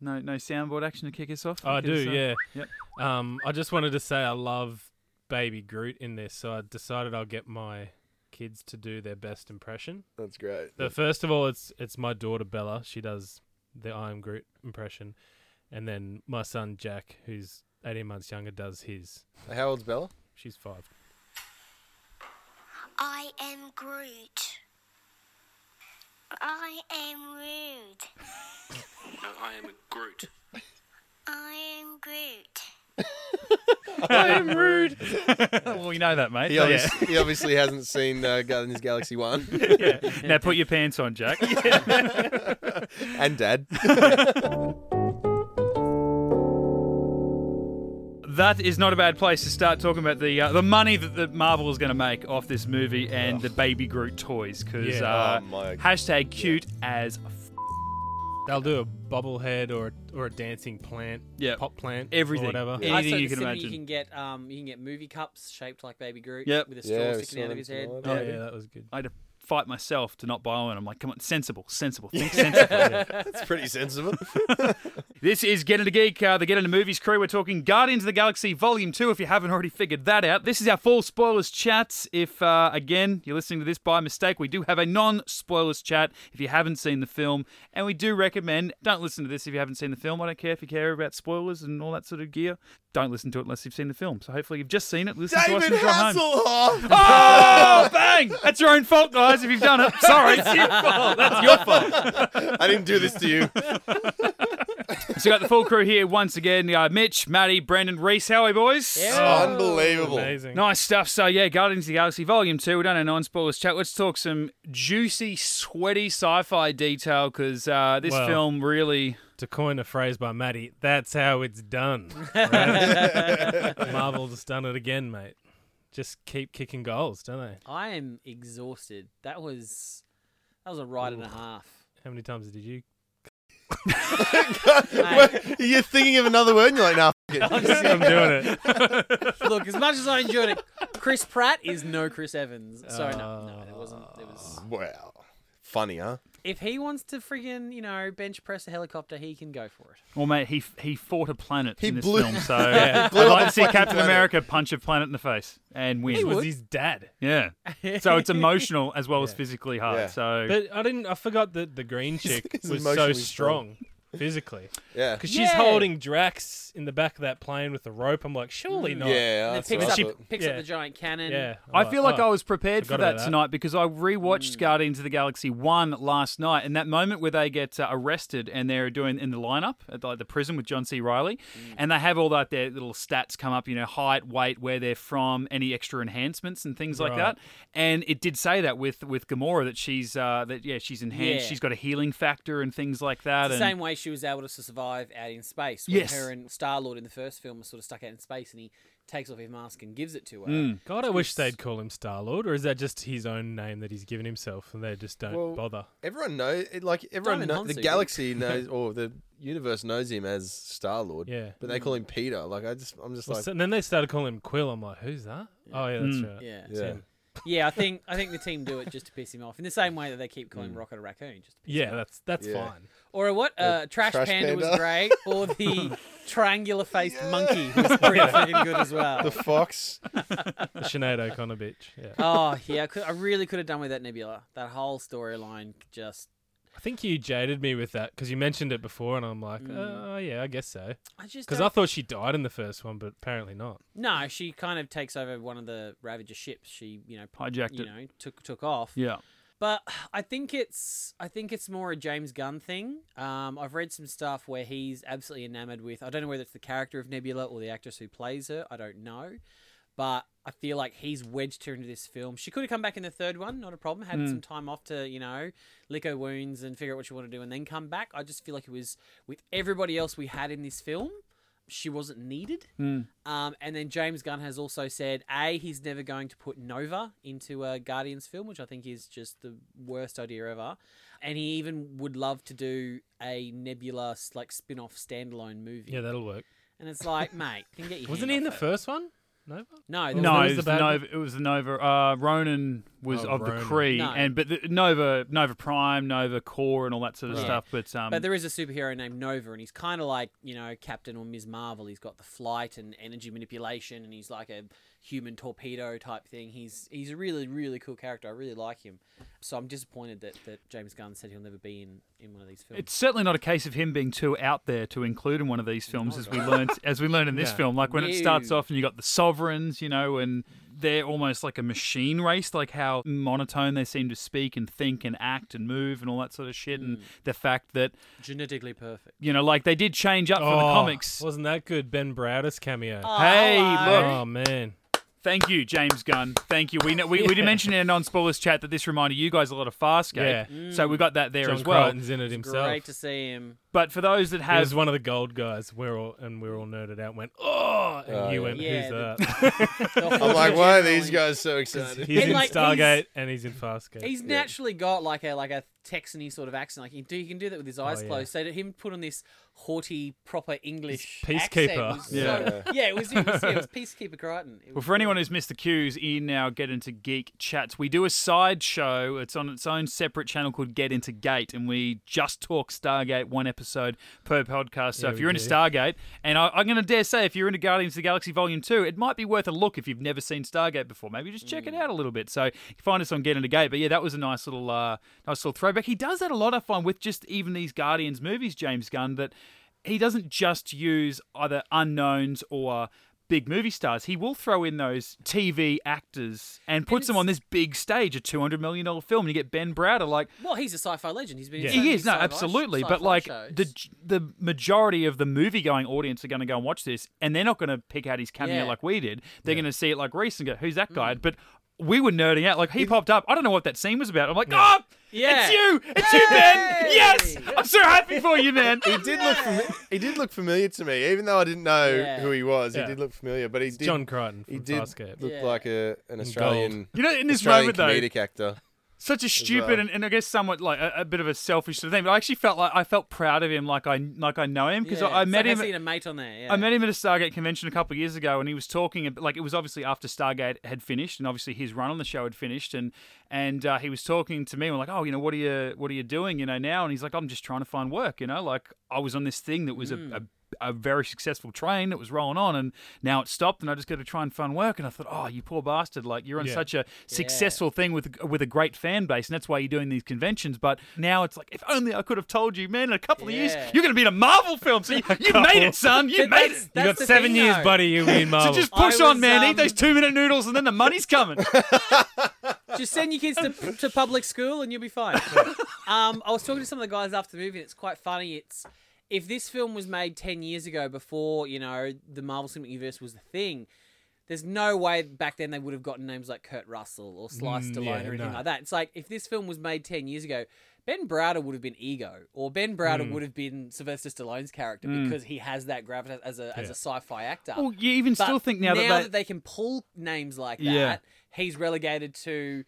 No, no soundboard action to kick us off. I do, Because, uh, yeah. Yep. Um, I just wanted to say I love Baby Groot in this, so I decided I'll get my kids to do their best impression. That's great. The first of all, it's it's my daughter Bella. She does the I am Groot impression, and then my son Jack, who's eighteen months younger, does his. How old's Bella? She's five. I am Groot. I am rude. I am a Groot. I am Groot. I am rude. well, we know that, mate. He So, obviously, he obviously hasn't seen uh, Guardians of the Galaxy 1. yeah. Now put your pants on, Jack. and Dad. That is not a bad place to start talking about the uh, the money that, that Marvel is going to make off this movie and the Baby Groot toys. Because Yeah. uh, Oh, my- hashtag cute as f- They'll do a bobblehead or or a dancing plant, Yeah. pop plant, Everything. or whatever. Yeah. Anything saw you can imagine. You can get um, you can get movie cups shaped like Baby Groot. Yep. With a straw Yeah, we sticking out of his head. Oh Yeah. yeah, that was good. I had to fight myself to not buy one. I'm like, come on, sensible, sensible, think sensibly. That's pretty sensible. This is Get Into Geek, uh, the Get Into Movies crew. We're talking Guardians of the Galaxy Volume 2, if you haven't already figured that out. This is our full spoilers chat. If, uh, again, you're listening to this by mistake, we do have a non spoilers chat if you haven't seen the film. And we do recommend, don't listen to this if you haven't seen the film. I don't care if you care about spoilers and all that sort of gear. Don't listen to it unless you've seen the film. So hopefully you've just seen it. Listen to us David and go home. Hasselhoff! Oh, bang! That's your own fault, guys, if you've done it. Sorry. it's your fault. That's your fault. I didn't do this to you. So we got the full crew here once again. Uh, Mitch, Matty, Brendan, Reese. How are we, boys? Yeah. Unbelievable. Amazing. Nice stuff. So yeah, Guardians of the Galaxy Volume Two. We done a non-spoilers chat. Let's talk some juicy, sweaty sci-fi detail because uh, this Well. film really. To coin a phrase by Maddie, that's how it's done. right? Marvel's done it again, mate. Just keep kicking goals, don't they? I am exhausted. That was that was a ride and a half. How many times did you? Mate, You're thinking of another word and you're like, nah, f- it. I'm doing it. look, as much as I enjoyed it, Chris Pratt is no Chris Evans. So no, Oh. no, it wasn't. It was. Wow. Funny, huh? If he wants to friggin' you know bench press a helicopter, he can go for it. Well, mate, he he fought a planet He in this blew- film, so Yeah. I'd Blew up like a to see fucking Captain planet. America punch a planet in the face and win. It was would. his dad. Yeah, so it's emotional as well as physically hard. Yeah. So But I didn't. I forgot that the green chick he's was so emotionally strong physically Yeah. because she's Yeah. holding Drax in the back of that plane with the rope. I'm like, surely not. Yeah. And that's picks what up, I she- thought. picks yeah. up the giant cannon. Yeah. I I'm feel like oh, I was prepared for forgot that, about that. tonight because I rewatched Guardians of the Galaxy 1 last night, and that moment where they get uh, arrested and they're doing in the lineup at like, the prison with John C. Reilly, and they have all that their little stats come up, you know, height, weight, where they're from, any extra enhancements and things like Right. that. And it did say that with with Gamora that she's uh, that yeah she's enhanced, Yeah. she's got a healing factor and things like that. It's the and same way she was able to survive out in space. When Yes. her and Star Lord in the first film were sort of stuck out in space, and he takes off his mask and gives it to her. Mm. God, I wish they'd call him Star Lord, or is that just his own name that he's given himself, and they just don't Well, bother? Everyone knows, like, everyone Diamond know, the galaxy knows, or the universe knows him as Star Lord. Yeah. But they call him Peter. Like, I just, I'm just Well, like, so- and then they started calling him Quill. I'm like, who's that? Oh yeah, that's Mm. right. Yeah. It's Yeah. Him. Yeah, I think I think the team do it just to piss him off. In the same way that they keep calling Rocket a raccoon, just to piss Yeah, him off. that's that's Yeah. fine. Or what? Uh, Trash, Trash Panda, was Panda. great. Or the triangular faced monkey was pretty freaking good as well. the fox. The Sinead O'Connor bitch. Yeah. Oh yeah, I, could, I really could have done with that Nebula. That whole storyline just. I think you jaded me with that because you mentioned it before, and I'm like, Mm. oh yeah, I guess so. I just Because I don't- thought she died in the first one, but apparently not. no, she kind of takes over one of the Ravager ships. She you know hijacked you it. know took took off. Yeah. But I think it's I think it's more a James Gunn thing. Um, I've read some stuff where he's absolutely enamored with. I don't know whether it's the character of Nebula or the actress who plays her. I don't know, but I feel like he's wedged her into this film. She could have come back in the third one, not a problem. Had Mm. some time off to you know lick her wounds and figure out what she wanted to do, and then come back. I just feel like it was with everybody else we had in this film. She wasn't needed. Mm. Um, and then James Gunn has also said, A, he's never going to put Nova into a Guardians film, which I think is just the worst idea ever. And he even would love to do a Nebula like spin off standalone movie. Yeah, that'll work. And it's like, mate, can you get your Wasn't he in the it. first one? Nova? No, there No, was- it was, the the Nova. It was the Nova. Uh, Ronan was Oh, of the Ronan. Kree, No. and but the Nova, Nova Prime, Nova Corps, and all that sort of Right. stuff. But um, But there is a superhero named Nova, and he's kind of like you know Captain or Ms. Marvel. He's got the flight and energy manipulation, and he's like a human torpedo type thing. He's he's a really really cool character. I really like him. So I'm disappointed that, that James Gunn said he'll never be in, in one of these films. It's certainly not a case of him being too out there to include in one of these films, Oh, as we learned as we learned in this No. film. Like when it starts off and you got the sovereigns, you know, and they're almost like a machine race, like how monotone they seem to speak and think and act and move and all that sort of shit. Mm. And the fact that Genetically perfect. you know, like they did change up from the Oh, comics. Wasn't that good? Ben Browder's cameo. Hey, look. Oh man. Thank you, James Gunn. Thank you. We know, we, we did mention in a non-spoilers chat that this reminded you guys a lot of Farscape. Yeah. So we got that there John as well. Crichton's in it himself. Great to see him. But for those that He have was one of the gold guys. We're all and we are all nerded out. and Went oh, and Oh, you yeah. went, Yeah, who's the- that? The I'm like, why are these guys so excited? He's And, in like, Stargate and he's in Farscape. He's naturally got like a like a Texany sort of accent. Like he do, he can do that with his eyes Oh, yeah. closed. So to him put on this haughty, proper English peacekeeper. accent was Yeah. so- yeah, it was, it was, yeah, it was peacekeeper Crichton. It Well, was for anyone who's missed the cues, in now Get Into Geek chats, we do a side show. It's on its own separate channel called Get Into Gate, and we just talk Stargate one episode per podcast. So Yeah, if you're into. Stargate, and I, I'm going to dare say, if you're into Guardians of the Galaxy Volume 2, it might be worth a look if you've never seen Stargate before. Maybe just check it Mm. out a little bit. So you can find us on Get Into Gate. But yeah, that was a nice little, uh, nice little throwback. He does that a lot, I find, with just even these Guardians movies, James Gunn, that he doesn't just use either unknowns or big movie stars. He will throw in those TV actors and puts them on this big stage, a two hundred million dollar film. And you get Ben Browder, like well, he's a sci-fi legend. He's been. Yeah. so he is no, absolutely. But like shows. the the majority of the movie going audience are going to go and watch this, and they're not going to pick out his cameo Yeah. like we did. They're going to see it like Reese and go, "Who's that Mm. guy?" But we were nerding out. Like he popped up. I don't know what that scene was about. I'm like, oh, Yeah. it's you, it's you, Ben. Hey! Yes, I'm so happy for you, man. He did look fami- he did look familiar to me, even though I didn't know Yeah. who he was. Yeah. He did look familiar, but he It's did John Crichton he from did Farscape. look Yeah. like a an Australian You know, in this Australian moment though, comedic actor. Such a stupid well. and, and I guess somewhat like a, a bit of a selfish sort of thing. But I actually felt like I felt proud of him, like I like I know him because Yeah, I, I it's met like him. I seen a mate on there. Yeah. I met him at a Stargate convention a couple of years ago, and he was talking ab- like it was obviously after Stargate had finished, and obviously his run on the show had finished, and and uh, he was talking to me, and we're like, oh, you know, what are you what are you doing, you know, now? And he's like, I'm just trying to find work, you know, like I was on this thing that was a, a a very successful train that was rolling on, and now it stopped, and I just got to try and find work. And I thought, oh, you poor bastard! Like you're on Yeah. such a successful thing with with a great fan base, and that's why you're doing these conventions. But now it's like, if only I could have told you, man. In a couple of years, you're going to be in a Marvel film. So you, you made it, son. You But made that's- it. You got seven thing, years, though. buddy. You mean Marvel? So just I push on, was, man. Eat um, those two minute noodles, and then the money's coming. Just send your kids to, to public school and you'll be fine. um, I was talking to some of the guys after the movie, and it's quite funny. It's if this film was made ten years ago, before you know the Marvel Cinematic Universe was the thing. There's no way back then they would have gotten names like Kurt Russell or Sly Mm, Stallone yeah, or anything no. like that. It's like if this film was made ten years ago, Ben Browder would have been Ego, or Ben Browder Mm. would have been Sylvester Stallone's character because he has that gravitas as a as a sci-fi actor. well, you even But still think now, that, they, can pull names like that, Yeah. he's relegated to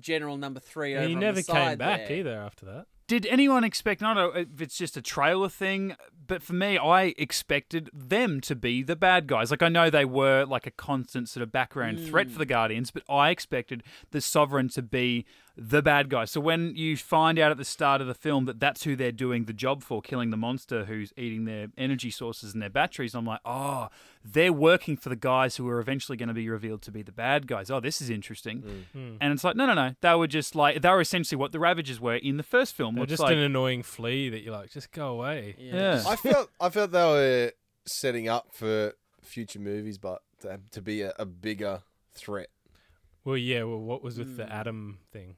general number three. He never came back there. either after that. Did anyone expect? Not know if it's just a trailer thing, but for me, I expected them to be the bad guys. Like I know they were like a constant sort of background threat for the mm. Guardians, but I expected the Sovereign to be the bad guy. So when you find out at the start of the film that that's who they're doing the job for, killing the monster who's eating their energy sources and their batteries, I'm like, oh, they're working for the guys who are eventually going to be revealed to be the bad guys. Oh, this is interesting. Mm. Hmm. And it's like, no, no, no. They were just like they were essentially what the Ravagers were in the first film. They're It's just like, an annoying flea that you're like, just go away. Yeah. I felt I felt they were setting up for future movies, but to, to be a, a bigger threat. Well, yeah. Well, what was with the Adam thing?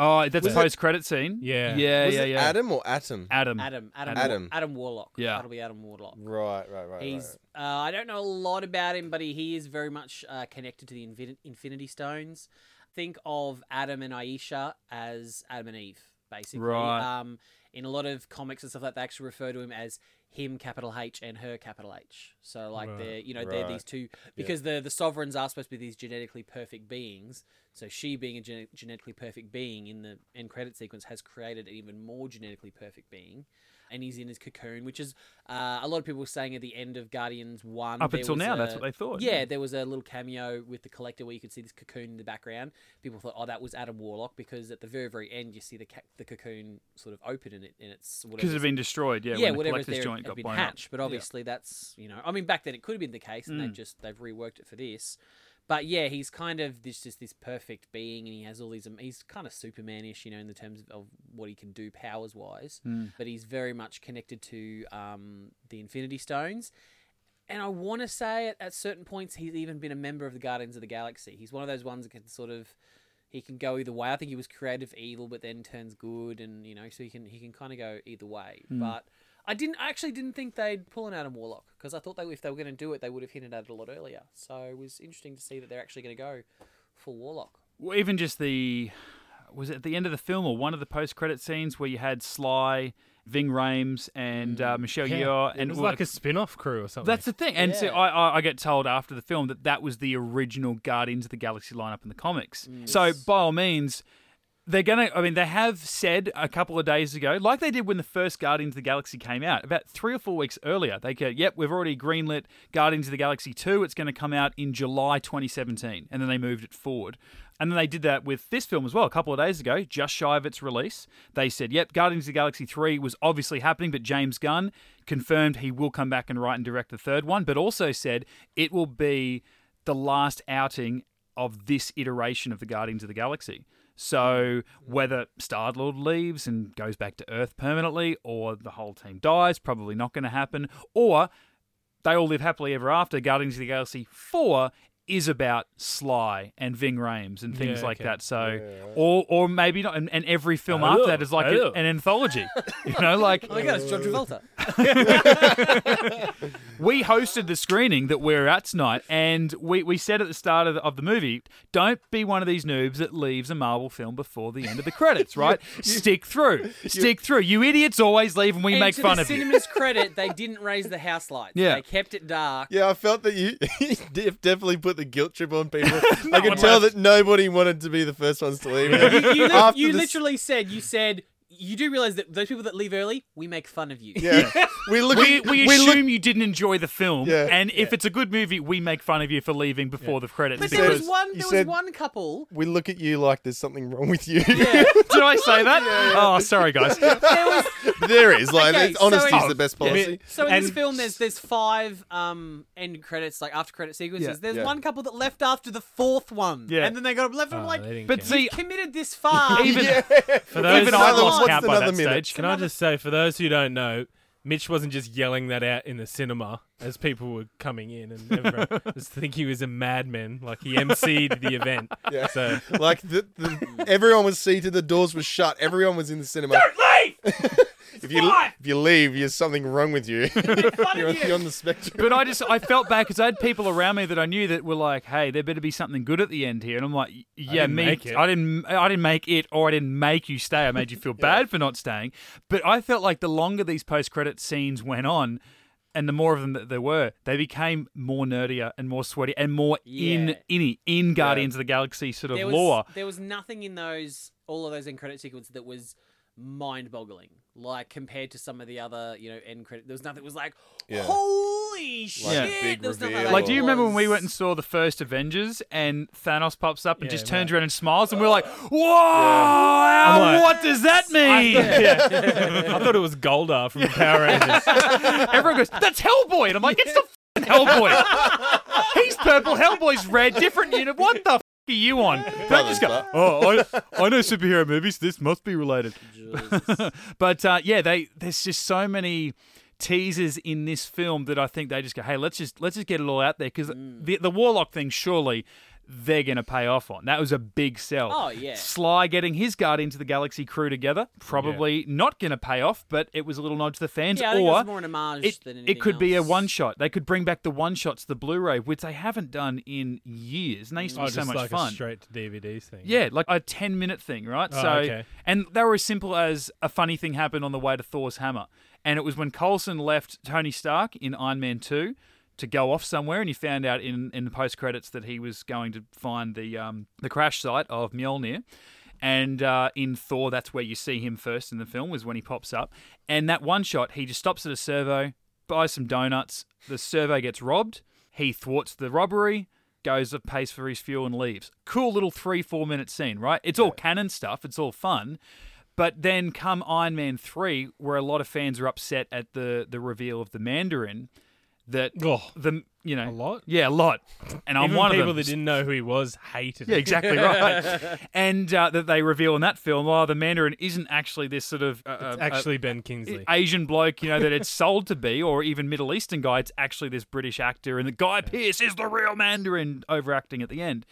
Oh, that's Was a post credit scene. Yeah. yeah, Was yeah, it yeah. Adam or Atom? Adam. Adam, Adam, Adam. Adam Warlock. Yeah. that'll be Adam Warlock. Right, right, right. He's. right. Uh, I don't know a lot about him, but he, he is very much uh, connected to the Infin- Infinity Stones. Think of Adam and Ayesha as Adam and Eve, basically. Right. Um, in a lot of comics and stuff like that, they actually refer to him as him capital H and her capital H. So like Right. they're you know they're these two because the the sovereigns are supposed to be these genetically perfect beings. So she being a gene- genetically perfect being in the end credit sequence has created an even more genetically perfect being. And he's in his cocoon, which is uh, a lot of people were saying at the end of Guardians One. Up until now, a- that's what they thought. Yeah, there was a little cameo with the collector where you could see this cocoon in the background. People thought, oh, that was Adam Warlock because at the very, very end you see the ca- the cocoon sort of open in it, and it's Because it's been destroyed. Yeah, yeah, when the whatever's collector's there joint got been blown hatched. But obviously, that's you know, I mean, back then it could have been the case, and Mm. they've just they've reworked it for this. But yeah, he's kind of this just this perfect being, and he has all these. um, He's kind of Supermanish, you know, in the terms of, of what he can do powers wise. Mm. But he's very much connected to um, the Infinity Stones. And I want to say at, at certain points he's even been a member of the Guardians of the Galaxy. He's one of those ones that can sort of he can go either way. I think he was creative evil, but then turns good, and you know, so he can he can kind of go either way. But I didn't I actually didn't think they'd pull an Adam Warlock because I thought they if they were going to do it, they would have hinted at it a lot earlier. So it was interesting to see that they're actually going to go for Warlock. Well, even just the was it at the end of the film or one of the post credit scenes where you had Sly, Ving Rhames, and uh, Michelle Yeoh, and it and was like a spin-off crew or something. That's the thing, and so Yeah. I, I, I get told after the film that that was the original Guardians of the Galaxy lineup in the comics. So by all means, they're gonna. I mean, they have said a couple of days ago, like they did when the first Guardians of the Galaxy came out, about three or four weeks earlier. They go, "Yep, we've already greenlit Guardians of the Galaxy two. It's going to come out in July 2017," and then they moved it forward. And then they did that with this film as well a couple of days ago, just shy of its release. They said, yep, Guardians of the Galaxy 3 was obviously happening, but James Gunn confirmed he will come back and write and direct the third one, but also said it will be the last outing of this iteration of the Guardians of the Galaxy. So whether Star Lord leaves and goes back to Earth permanently, or the whole team dies, probably not going to happen, or they all live happily ever after. Guardians of the Galaxy 4 is about Sly and Ving Rhames and things Yeah, like okay. that. So, or or maybe not. And, and every film Hello, after that is like a- hello. an anthology. you know, like Oh my god, it's John Travolta. we hosted the screening that we're at tonight, and we, we said at the start of the, of the movie, don't be one of these noobs that leaves a Marvel film before the end of the credits, right? Stick through. Stick through. You idiots always leave and we and make to fun the of you. cinema's credit, they didn't raise the house lights. Yeah. they kept it dark. Yeah, I felt that you def- definitely put the guilt trip on people. I could tell left. that nobody wanted to be the first ones to leave. You, you, li- After you the s- literally said you said you do realize that those people that leave early, we make fun of you. Yeah, we look. We, at, we look- assume you didn't enjoy the film, Yeah. and if it's a good movie, we make fun of you for leaving before the credits. But You there was one. you There was one couple. we look at you like there's something wrong with you. Yeah. Did I say that? Oh, sorry, guys. there was there is like Okay, honesty so is the best policy. So in this film, there's there's five um end credits, like after credit sequences. Yeah. There's Yeah. one couple that left after the fourth one, Yeah. and then they got up left. and I'm Oh, like, But see, you committed this far. even for those, even I another- lost what's count by that minute? stage. Can I just say, for those who don't know, Mitch wasn't just yelling that out in the cinema as people were coming in, and everyone was thinking he was a madman, like he emceed the event. Yeah. So Like the, the, everyone was seated, the doors were shut, everyone was in the cinema. leave. if you if you leave, there's something wrong with you. you're, you're on the spectrum. But I just I felt bad because I had people around me that I knew that were like, "Hey, there better be something good at the end here," and I'm like, "Yeah, didn't me, make it." I didn't, I didn't make it, or I didn't make you stay. I made you feel bad for not staying." But I felt like the longer these post credit scenes went on. And the more of them that there were, they became more nerdier and more sweaty and more in Yeah. in in Guardians of the Galaxy sort of there was lore. there was nothing in those all of those end credit sequences that was mind-boggling. Like compared to some of the other, you know, end credit, there was nothing. that was like, Yeah. holy shit! a there was nothing reveal Like, do you remember when we went and saw the first Avengers and Thanos pops up and Yeah, just turns right. around and smiles, and we're like, "Whoa! like- what does that mean?" I thought it was Goldar from Power Rangers. Everyone goes, "That's Hellboy," and I'm like, "It's the f***ing Hellboy. He's purple. Hellboy's red. Different unit. What the f- are you on?" Don't just go, "Oh, I, I know superhero movies. This must be related." But uh, yeah, they there's just so many teasers in this film that I think they just go, "Hey, let's just let's just get it all out there," because Mm. the the Warlock thing, surely. They're going to pay off on. That was a big sell. Oh, yeah. Sly getting his Guardians of the Galaxy crew together, probably not going to pay off, but it was a little nod to the fans. yeah, I think it or was more an homage it, than anything it could be a one shot. They could bring back the one shots, the Blu-ray, which they haven't done in years, and they used to Oh, be so just much like fun. a straight to DVDs thing. Yeah, like a 10 minute thing, right? Oh, so, okay. and they were as simple as a funny thing happened on the way to Thor's hammer. And it was when Coulson left Tony Stark in Iron Man 2 to go off somewhere, and you found out in, in the post credits that he was going to find the um, the crash site of Mjolnir. And uh, in Thor, that's where you see him first in the film, is when he pops up. And that one shot, he just stops at a servo, buys some donuts. The servo gets robbed. He thwarts the robbery, goes, pays for his fuel, and leaves. Cool little three, four minute scene, right? It's all canon stuff, it's all fun. But then come Iron Man 3, where a lot of fans are upset at the, the reveal of the Mandarin, that Oh, the, you know, a lot. yeah, a lot. And I'm Even one people of them. People that didn't know who he was hated Yeah, him. exactly right. and uh, that they reveal in that film, oh, the Mandarin isn't actually this sort of uh, It's uh, actually Ben uh, Kingsley. Asian bloke, you know, that it's sold to be, or even Middle Eastern guy. It's actually this British actor, and the Guy Pearce is the real Mandarin, overacting at the end.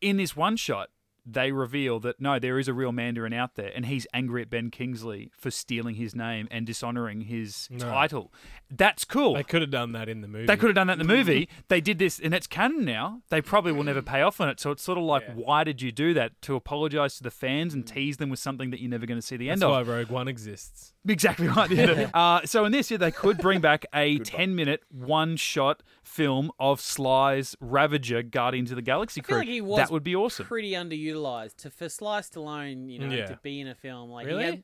In this one shot, they reveal that no, there is a real Mandarin out there, and he's angry at Ben Kingsley for stealing his name and dishonoring his No. title. That's cool. They could have done that in the movie. They could have done that in the movie. They did this, and it's canon now. They probably will never pay off on it. So it's sort of like, Yeah. why did you do that? To apologize to the fans and tease them with something that you're never going to see the That's end of. That's why. Rogue One exists. Exactly right. Yeah. uh, so in this, year, they could bring back a 10 minute, one shot film of Sly's Ravager Guardians of the Galaxy I crew. feel like he was that would be awesome. pretty underutilized. To for Sly Stallone, you know, Yeah. to be in a film like Really? he had,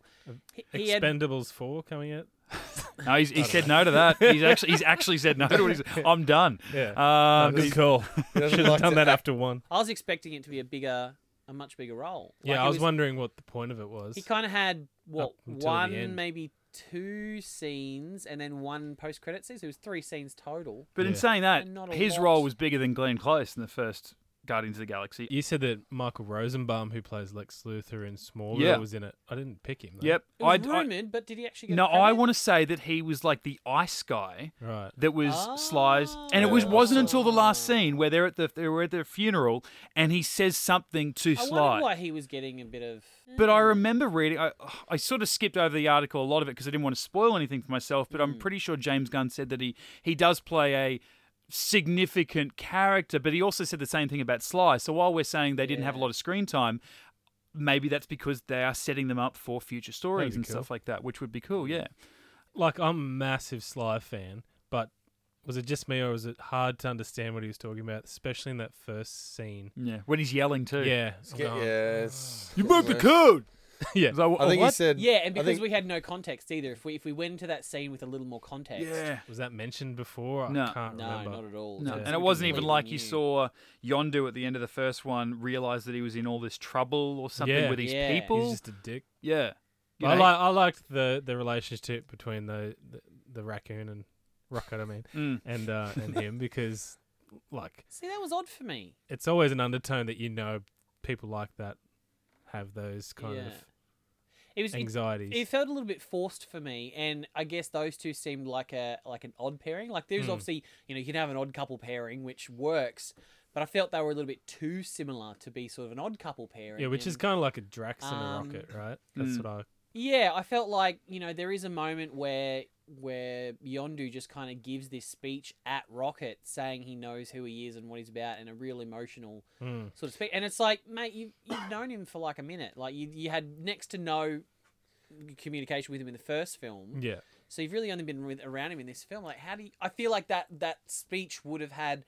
he, he had Expendables four coming out. No, he's, he said no to that. He's actually he's actually said no to it. I'm done. Yeah. Uh, Good call. Should have like done that act- after one. I was expecting it to be a bigger, a much bigger role. Like, Yeah, it I was, wondering what the point of it was. He kind of had what Up until the one, maybe two scenes, and then one post credit scene. So it was three scenes total. but in saying that, And not a his lot. role was bigger than Glenn Close in the first Guardians of the Galaxy. You said that Michael Rosenbaum, who plays Lex Luthor in Smallville, Yeah. was in it. I didn't pick him. Though. Yep. It was I- I- rumored, but did he actually get? no. I want to say that he was like the ice guy Right. that was Sly's, and it was Oh. wasn't until the last scene where they're at the they were at their funeral, and he says something to Sly. I Sly. wonder why he was getting a bit of. But I remember reading, I, I sort of skipped over the article, a lot of it, because I didn't want to spoil anything for myself. But Mm. I'm pretty sure James Gunn said that he, he does play a significant character, but he also said the same thing about Sly. So while we're saying they didn't have a lot of screen time, maybe that's because they are setting them up for future stories and cool. stuff like that, which would be cool, yeah. Like I'm a massive Sly fan, but was it just me or was it hard to understand what he was talking about, especially in that first scene? Yeah. When he's yelling too. Yeah. It's get- Oh, yeah, it's, You broke the code! yeah. So, I think what? he said. Yeah, and because think- we had no context either. If we if we went into that scene with a little more context, Yeah. Was that mentioned before? No. I can't no, remember. not at all. No, Yeah. and it wasn't even completely like you saw Yondu at the end of the first one realize that he was in all this trouble or something Yeah. with these Yeah. people. He's just a dick. Yeah. You I know, like I liked the the relationship between the the, the raccoon and Rocket. I mean, mm. and uh, and him because like See, that was odd for me. it's always an undertone that you know people like that have those kind yeah. of It was. It, anxieties. it felt a little bit forced for me, and I guess those two seemed like a like an odd pairing. Like there's Hmm. obviously you know you can have an odd couple pairing which works, but I felt they were a little bit too similar to be sort of an odd couple pairing. yeah, which is kind of like a Drax and a Um, Rocket, right? That's Mm. what I. Yeah, I felt like you know there is a moment where where Yondu just kind of gives this speech at Rocket, saying he knows who he is and what he's about, in a real emotional Mm. sort of speech. And it's like, mate, you you've known him for like a minute. Like you you had next to no communication with him in the first film, Yeah, so you've really only been with, around him in this film. Like, how do you? I feel like that that speech would have had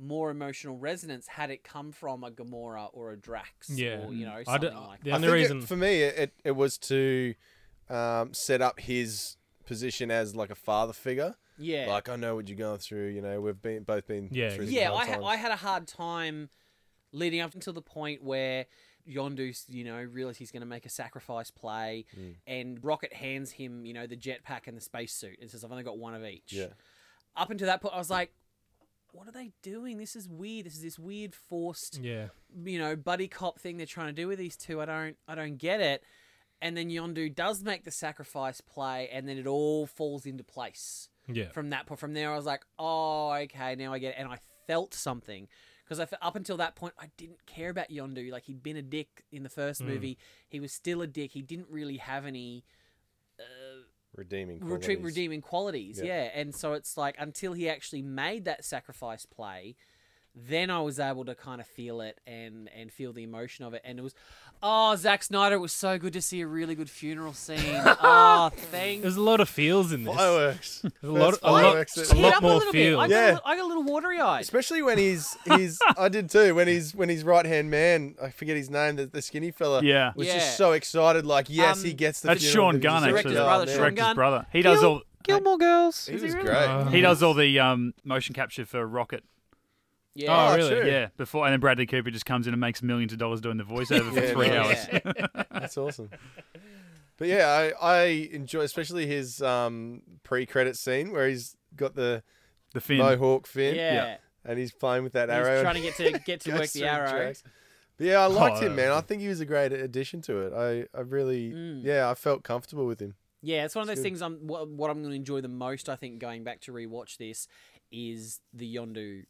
more emotional resonance had it come from a Gamora or a Drax, Yeah. or you know I something d- like the that. I only reason it, for me, it, it, it was to um, set up his position as like a father figure. Yeah, Like I know what you're going through. You know, we've been both been Yeah, through. yeah, I, hard ha- I had a hard time leading up until the point where Yondu, you know, realizes he's going to make a sacrifice play, Mm. and Rocket hands him, you know, the jetpack and the spacesuit, and says, "I've only got one of each." Yeah. Up until that point, I was like, "What are they doing? This is weird. This is this weird forced, yeah, you know, buddy cop thing they're trying to do with these two. I don't, I don't get it." And then Yondu does make the sacrifice play, and then it all falls into place yeah. from that point. From there, I was like, oh, okay, now I get it. And I felt something because I up until that point, I didn't care about Yondu. Like he'd been a dick in the first Mm. movie. He was still a dick. He didn't really have any redeeming. retreat qualities. redeeming qualities. Yeah. Yeah. And so it's like until he actually made that sacrifice play, then I was able to kind of feel it and and feel the emotion of it. And it was, oh, Zack Snyder, it was so good to see a really good funeral scene. oh, thank. There's a lot of feels in this. Fireworks. There's a lot, First a lot, fireworks a lot up a more little bit. feels. I got, a Yeah. little, I got a little watery eyed. Especially when he's he's I did too when he's when he's right hand man I forget his name the, the skinny fella Yeah. was Yeah. just so excited like yes Um, he gets the That's funeral, Sean but he's Gunn, just- Director's actually. brother, man. Sean Director's Gunn. brother. He does Gil- all. Gilmore Girls. he Is was really? great Uh, He does all the um, motion capture for Rocket. Yeah. Oh, Oh, really? true. Yeah, before and then Bradley Cooper just comes in and makes millions of dollars doing the voiceover for Yeah, three nice. hours. That's awesome but yeah I, I enjoy especially his um pre-credit scene where he's got the The fin. mohawk fin Yeah. and he's playing with that He's arrow trying to get to get to work the through arrow. But yeah, I liked Oh, him, man. I think he was a great addition to it. I, I really, Mm. yeah, I felt comfortable with him. Yeah, it's one of those things. I'm what, what I'm going to enjoy the most. I think going back to rewatch this is the Yondu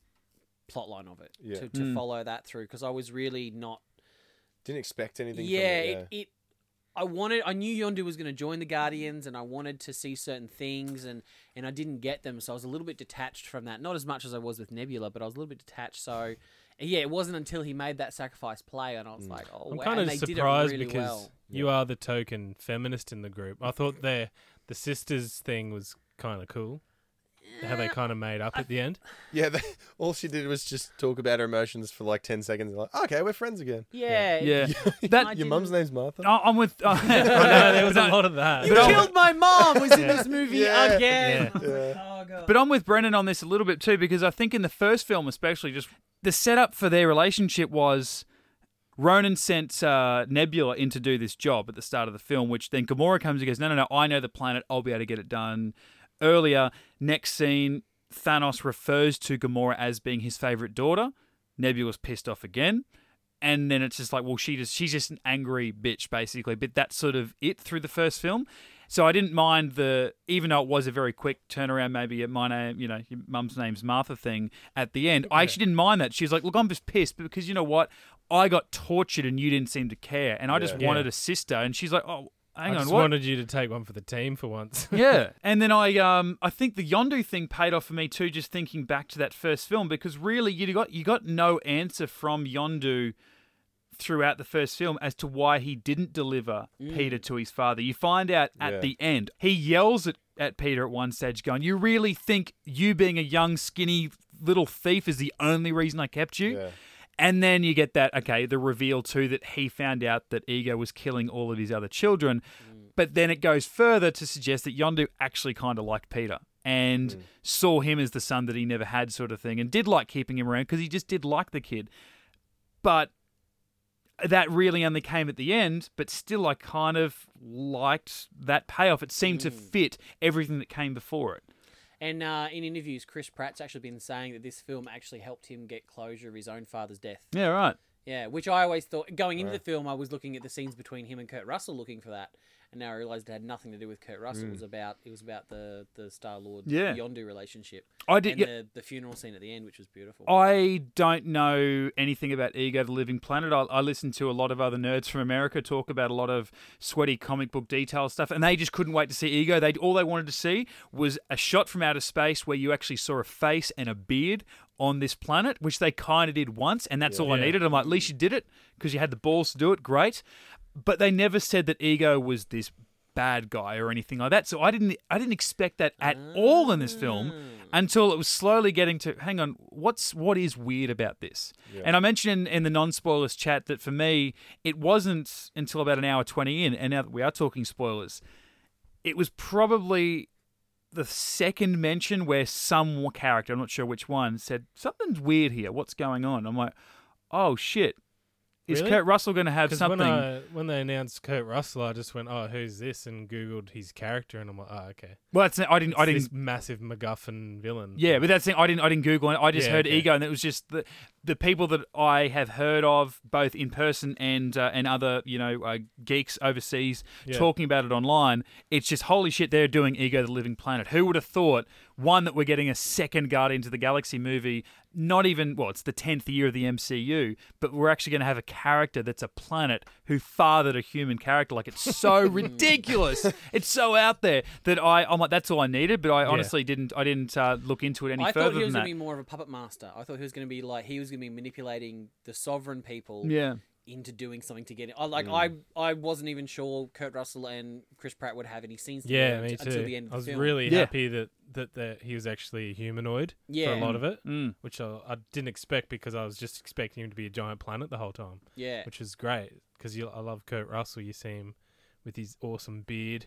plotline of it Yeah. to, to Mm. follow that through because I was really not. Didn't expect anything. Yeah, from it, it, it. I wanted. I knew Yondu was going to join the Guardians, and I wanted to see certain things, and and I didn't get them, so I was a little bit detached from that. Not as much as I was with Nebula, but I was a little bit detached. So. Yeah, it wasn't until he made that sacrifice play, and I was like, "Oh, I'm wow!" kind of they did it surprised really because well. you are the token feminist in the group. I thought their the sisters thing was kind of cool. How they kind of made up at the end. yeah. They, all she did was just talk about her emotions for like ten seconds. Like, okay, we're friends again. Yeah, Yeah, I that Your mum's name's Martha. I- I'm with. I know, there was a lot of that. You But I'm- killed my mom was in this movie Yeah. again. Yeah. Oh god. but I'm with Brennan on this a little bit too because I think in the first film, especially, just the setup for their relationship was. Ronan sent uh, Nebula in to do this job at the start of the film, which then Gamora comes and goes, No, no, no, I know the planet. I'll be able to get it done. Earlier, next scene, Thanos refers to Gamora as being his favorite daughter. Nebula's pissed off again. And then it's just like, well, she just she's just an angry bitch, basically. But that's sort of it through the first film. So I didn't mind the, even though it was a very quick turnaround, maybe at my name, you know, your mum's name's Martha thing at the end. I actually didn't mind that. She was like, look, I'm just pissed because you know what? I got tortured and you didn't seem to care. And I just wanted Yeah. a sister. And she's like, oh, hang I on, just what? wanted you to take one for the team for once. yeah, and then I um I think the Yondu thing paid off for me too. Just thinking back to that first film because really you got you got no answer from Yondu throughout the first film as to why he didn't deliver Peter to his father. You find out at Yeah. the end. He yells at, at Peter at one stage, going, "You really think you being a young, skinny little thief is the only reason I kept you?" Yeah. And then you get that, okay, the reveal too that he found out that Ego was killing all of his other children. Mm. But then it goes further to suggest that Yondu actually kind of liked Peter and mm. saw him as the son that he never had, sort of thing, and did like keeping him around because he just did like the kid. But that really only came at the end, but still, I kind of liked that payoff. It seemed to mm. fit everything that came before it. And uh, in interviews, Chris Pratt's actually been saying that this film actually helped him get closure of his own father's death. Yeah, right. Yeah, which I always thought going into the film, I was looking at the scenes between him and Kurt Russell, looking for that, and now I realized it had nothing to do with Kurt Russell. It was mm. about it was about the the Star Lord Yeah. Yondu relationship I did. and yeah, the the funeral scene at the end, which was beautiful. I don't know anything about Ego the Living Planet. I, I listen to a lot of other nerds from America talk about a lot of sweaty comic book detail stuff, and they just couldn't wait to see Ego. They all they wanted to see was a shot from outer space where you actually saw a face and a beard on this planet, which they kind of did once, and that's all I Yeah. needed. I'm like, at least you did it because you had the balls to do it. Great, but they never said that Ego was this bad guy or anything like that. So I didn't I didn't expect that at all in this film ah. until it was slowly getting to hang on, what's what is weird about this? And I mentioned in, in the non spoilers chat that for me it wasn't until about an hour twenty in, and now that we are talking spoilers, it was probably the second mention where some character, I'm not sure which one, said something's weird here. What's going on? I'm like, oh shit. Is Really? Kurt Russell going to have something? when, I, when they announced Kurt Russell, I just went, "Oh, who's this?" and Googled his character, and I'm like, "Oh, okay." well, that's, I didn't. I didn't. this massive MacGuffin villain. Yeah, but that's the thing. I didn't. I didn't Google it. I just Yeah, heard okay. ego, and it was just the the people that I have heard of, both in person and uh, and other you know uh, geeks overseas, Yeah. talking about it online. It's just holy shit. They're doing ego, the living planet. Who would have thought one that we're getting a second Guardians of the Galaxy movie. Not even well, it's the tenth year of the MCU, but we're actually going to have a character that's a planet who fathered a human character. Like it's so ridiculous, it's so out there that I I'm like that's all I needed. But I honestly didn't I didn't uh, look into it any further. I further thought he was going to be more of a puppet master. I thought he was going to be like he was going to be manipulating the sovereign people yeah. Into doing something to get it. I like Mm. I I wasn't even sure Kurt Russell and Chris Pratt would have any scenes Yeah, me unt- too. until the end of I was the film. really Yeah. happy that, that that he was actually a humanoid for a lot of it, Mm. which I, I didn't expect because I was just expecting him to be a giant planet the whole time, yeah. which is great because I love Kurt Russell. You see him with his awesome beard,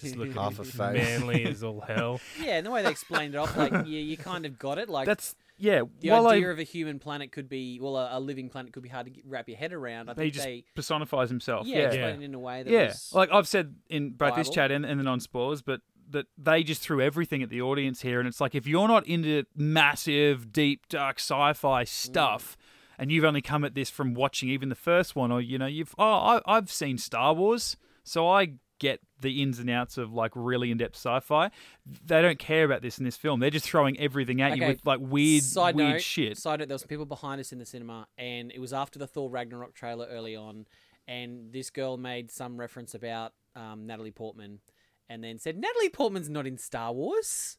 just looking Half a face. manly as all hell. Yeah, and the way they explained it off, like yeah, you kind of got it. Like That's yeah. the idea I, of a human planet could be, well, a, a living planet could be hard to get, wrap your head around. I he think just they, personifies himself. yeah, Yeah. it in a way that Yeah, like I've said in both this chat and, and the non spoilers, but that they just threw everything at the audience here, and it's like if you're not into massive, deep, dark sci-fi mm. stuff, and you've only come at this from watching even the first one, or you know, you've oh, I, I've seen Star Wars, so I get the ins and outs of like really in-depth sci-fi. They don't care about this in this film. They're just throwing everything at you with like weird, side weird note, shit. Side note: There was some people behind us in the cinema, and it was after the Thor Ragnarok trailer early on, and this girl made some reference about um, Natalie Portman, and then said Natalie Portman's not in Star Wars.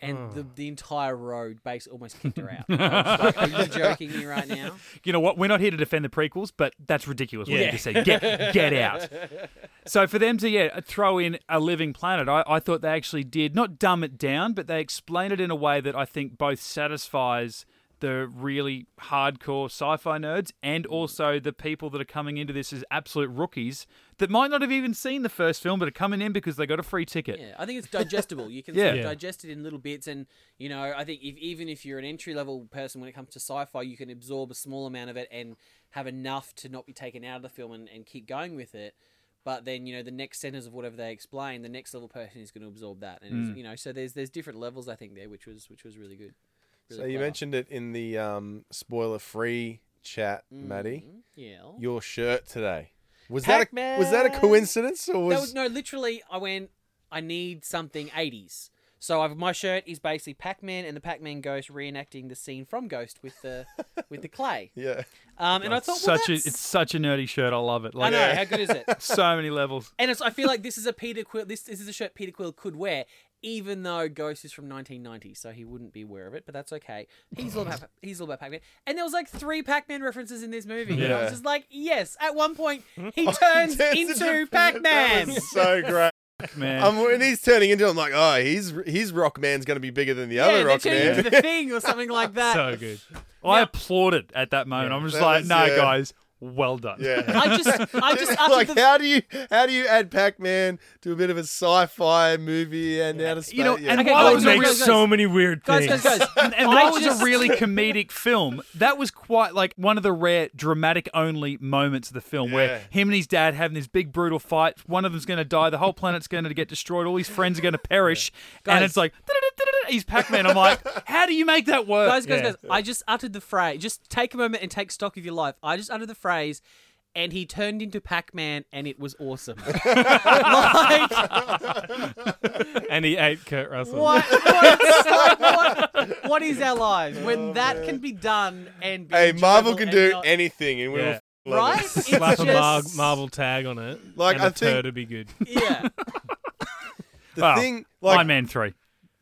And the, the entire road base almost kicked her out. Like, Are you joking me right now? you know what? We're not here to defend the prequels, but that's ridiculous. What Yeah. you just said. Get get out. So for them to yeah throw in a living planet, I, I thought they actually did not dumb it down, but they explain it in a way that I think both satisfies the really hardcore sci-fi nerds and also the people that are coming into this as absolute rookies that might not have even seen the first film but are coming in because they got a free ticket. Yeah, I think it's digestible. You can Yeah. sort of digest it in little bits, and you know, I think if even if you're an entry level person when it comes to sci-fi, you can absorb a small amount of it and have enough to not be taken out of the film and, and keep going with it. But then you know the next sentence of whatever they explain, the next level person is going to absorb that, and Mm. you know, so there's there's different levels I think there, which was which was really good. Really So you mentioned it in the um, spoiler-free chat, Maddie. Mhm, Yeah. Your shirt today was that a, was that a coincidence or was, That was no, literally. I went. I need something '80s. So I've, my shirt is basically Pac-Man and the Pac-Man Ghost reenacting the scene from Ghost with the with the clay. yeah Um, and I thought, well, such a it's such a nerdy shirt. I love it. I Like know how good is it? so many levels. And it's, I feel like this is a Peter Quill. This, this is a shirt Peter Quill could wear, even though Ghost is from 1990, so he wouldn't be aware of it. But that's okay. He's all about he's all about Pac-Man. And there was like three Pac-Man references in this movie. And I was just like, yes. At one point, he turns Turns into That Pac-Man. was so great. Man. Um, when he's turning into, I'm like, oh, he's his Rockman's going to be bigger than the yeah, other they're turning Rockman. the thing or something like that. so good. I Now- applauded at that moment. Yeah. I'm just That like, was, no, yeah. guys, well done. yeah. I just, I just like the how do you how do you add Pac-Man to a bit of a sci-fi movie and out of space? You know, yeah. and Okay, while was guys, a Makes guys, guys. so many weird Guys, things. guys, guys. And, and I while was a really comedic film, that was quite like one of the rare dramatic only moments of the film Yeah. where him and his dad having this big brutal fight. One of them's going to die. The whole planet's going to get destroyed. All his friends are going to perish. And it's like, he's Pac Man. I'm like, how do you make that work? guys, guys, Yeah. guys. I just uttered the phrase. Just take a moment and take stock of your life. I just uttered the phrase, and he turned into Pac-Man, and it was awesome. like, and he ate Kurt Russell. what, what, what, what is our lives when oh, that can be done and be hey, Marvel can do not- anything, and we Yeah. will love right? it. It's Slap a Mar- Marvel tag on it. Like, and I a think- turd would be good. Yeah, The Well, thing, like, Iron Man 3.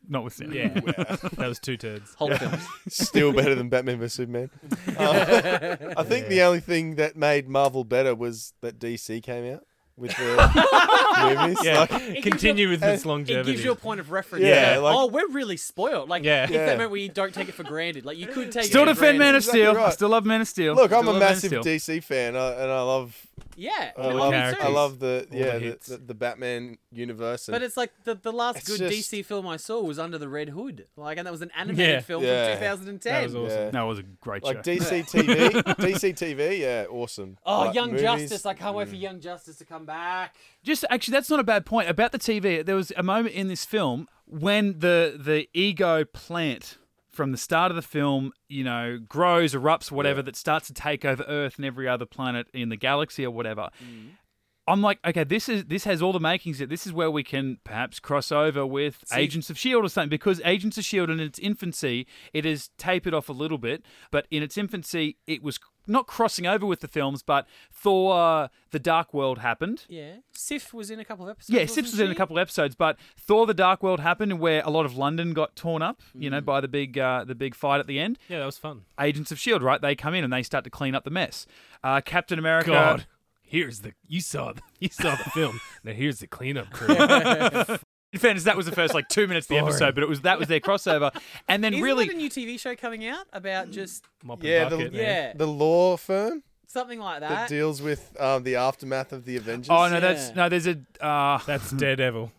Notwithstanding. Yeah, that was two turds. Hulk films. still better than Batman vs Superman. Uh, I think the only thing that made Marvel better was that DC came out with the movies. Yeah, Like, continue with its It longevity. gives you a point of reference. Yeah, Yeah, like- oh, we're really spoiled. Like, Yeah. it's Yeah. that moment where you don't take it for granted. Like, you could take Still it for defend Man granted. of Exactly Steel. I still love Man of Steel. look, I'm Still a love Man of massive Steel. DC fan, uh, and I love, Yeah, I love. I love the yeah the the, the, the Batman universe. And, But it's like the, the last good just- DC film I saw was Under the Red Hood. Like, and that was an animated Yeah. film Yeah. from 2010. That was awesome. yeah. No, it was a great like show. DC TV, DC TV, yeah, awesome. Oh, Like, Young movies, Justice! I can't wait for mm. Young Justice to come back. Just actually, that's not a bad point about the TV. There was a moment in this film when the the ego plant from the start of the film, you know, grows, erupts, whatever, that starts to take over Earth and every other planet in the galaxy or whatever. Mm. I'm like, okay, this is this has all the makings. That this is where we can perhaps cross over with Agents of Shield or something, because Agents of Shield in its infancy, it has tapered off a little bit, but in its infancy, it was not crossing over with the films, but Thor: The Dark World happened. Yeah, Sif was in a couple of episodes. Yeah, wasn't Sips was in a couple of episodes, but Thor: The Dark World happened, where a lot of London got torn up, you Mm. know, by the big uh, the big fight at the end. Yeah, that was fun. Agents of Shield, right? They come in and they start to clean up the mess. Uh, Captain America. God, here's the you saw the, you saw the film. Now here's the cleanup crew. In fairness, that was the first like two minutes of the Boring. episode, but it was that was their crossover, and then Isn't really, there a new TV show coming out about just Mop and Yeah, the- bucket, man. yeah The law firm something like that that? deals with um, the aftermath of the Avengers. oh no, that's Yeah. no, there's a uh, That's Daredevil.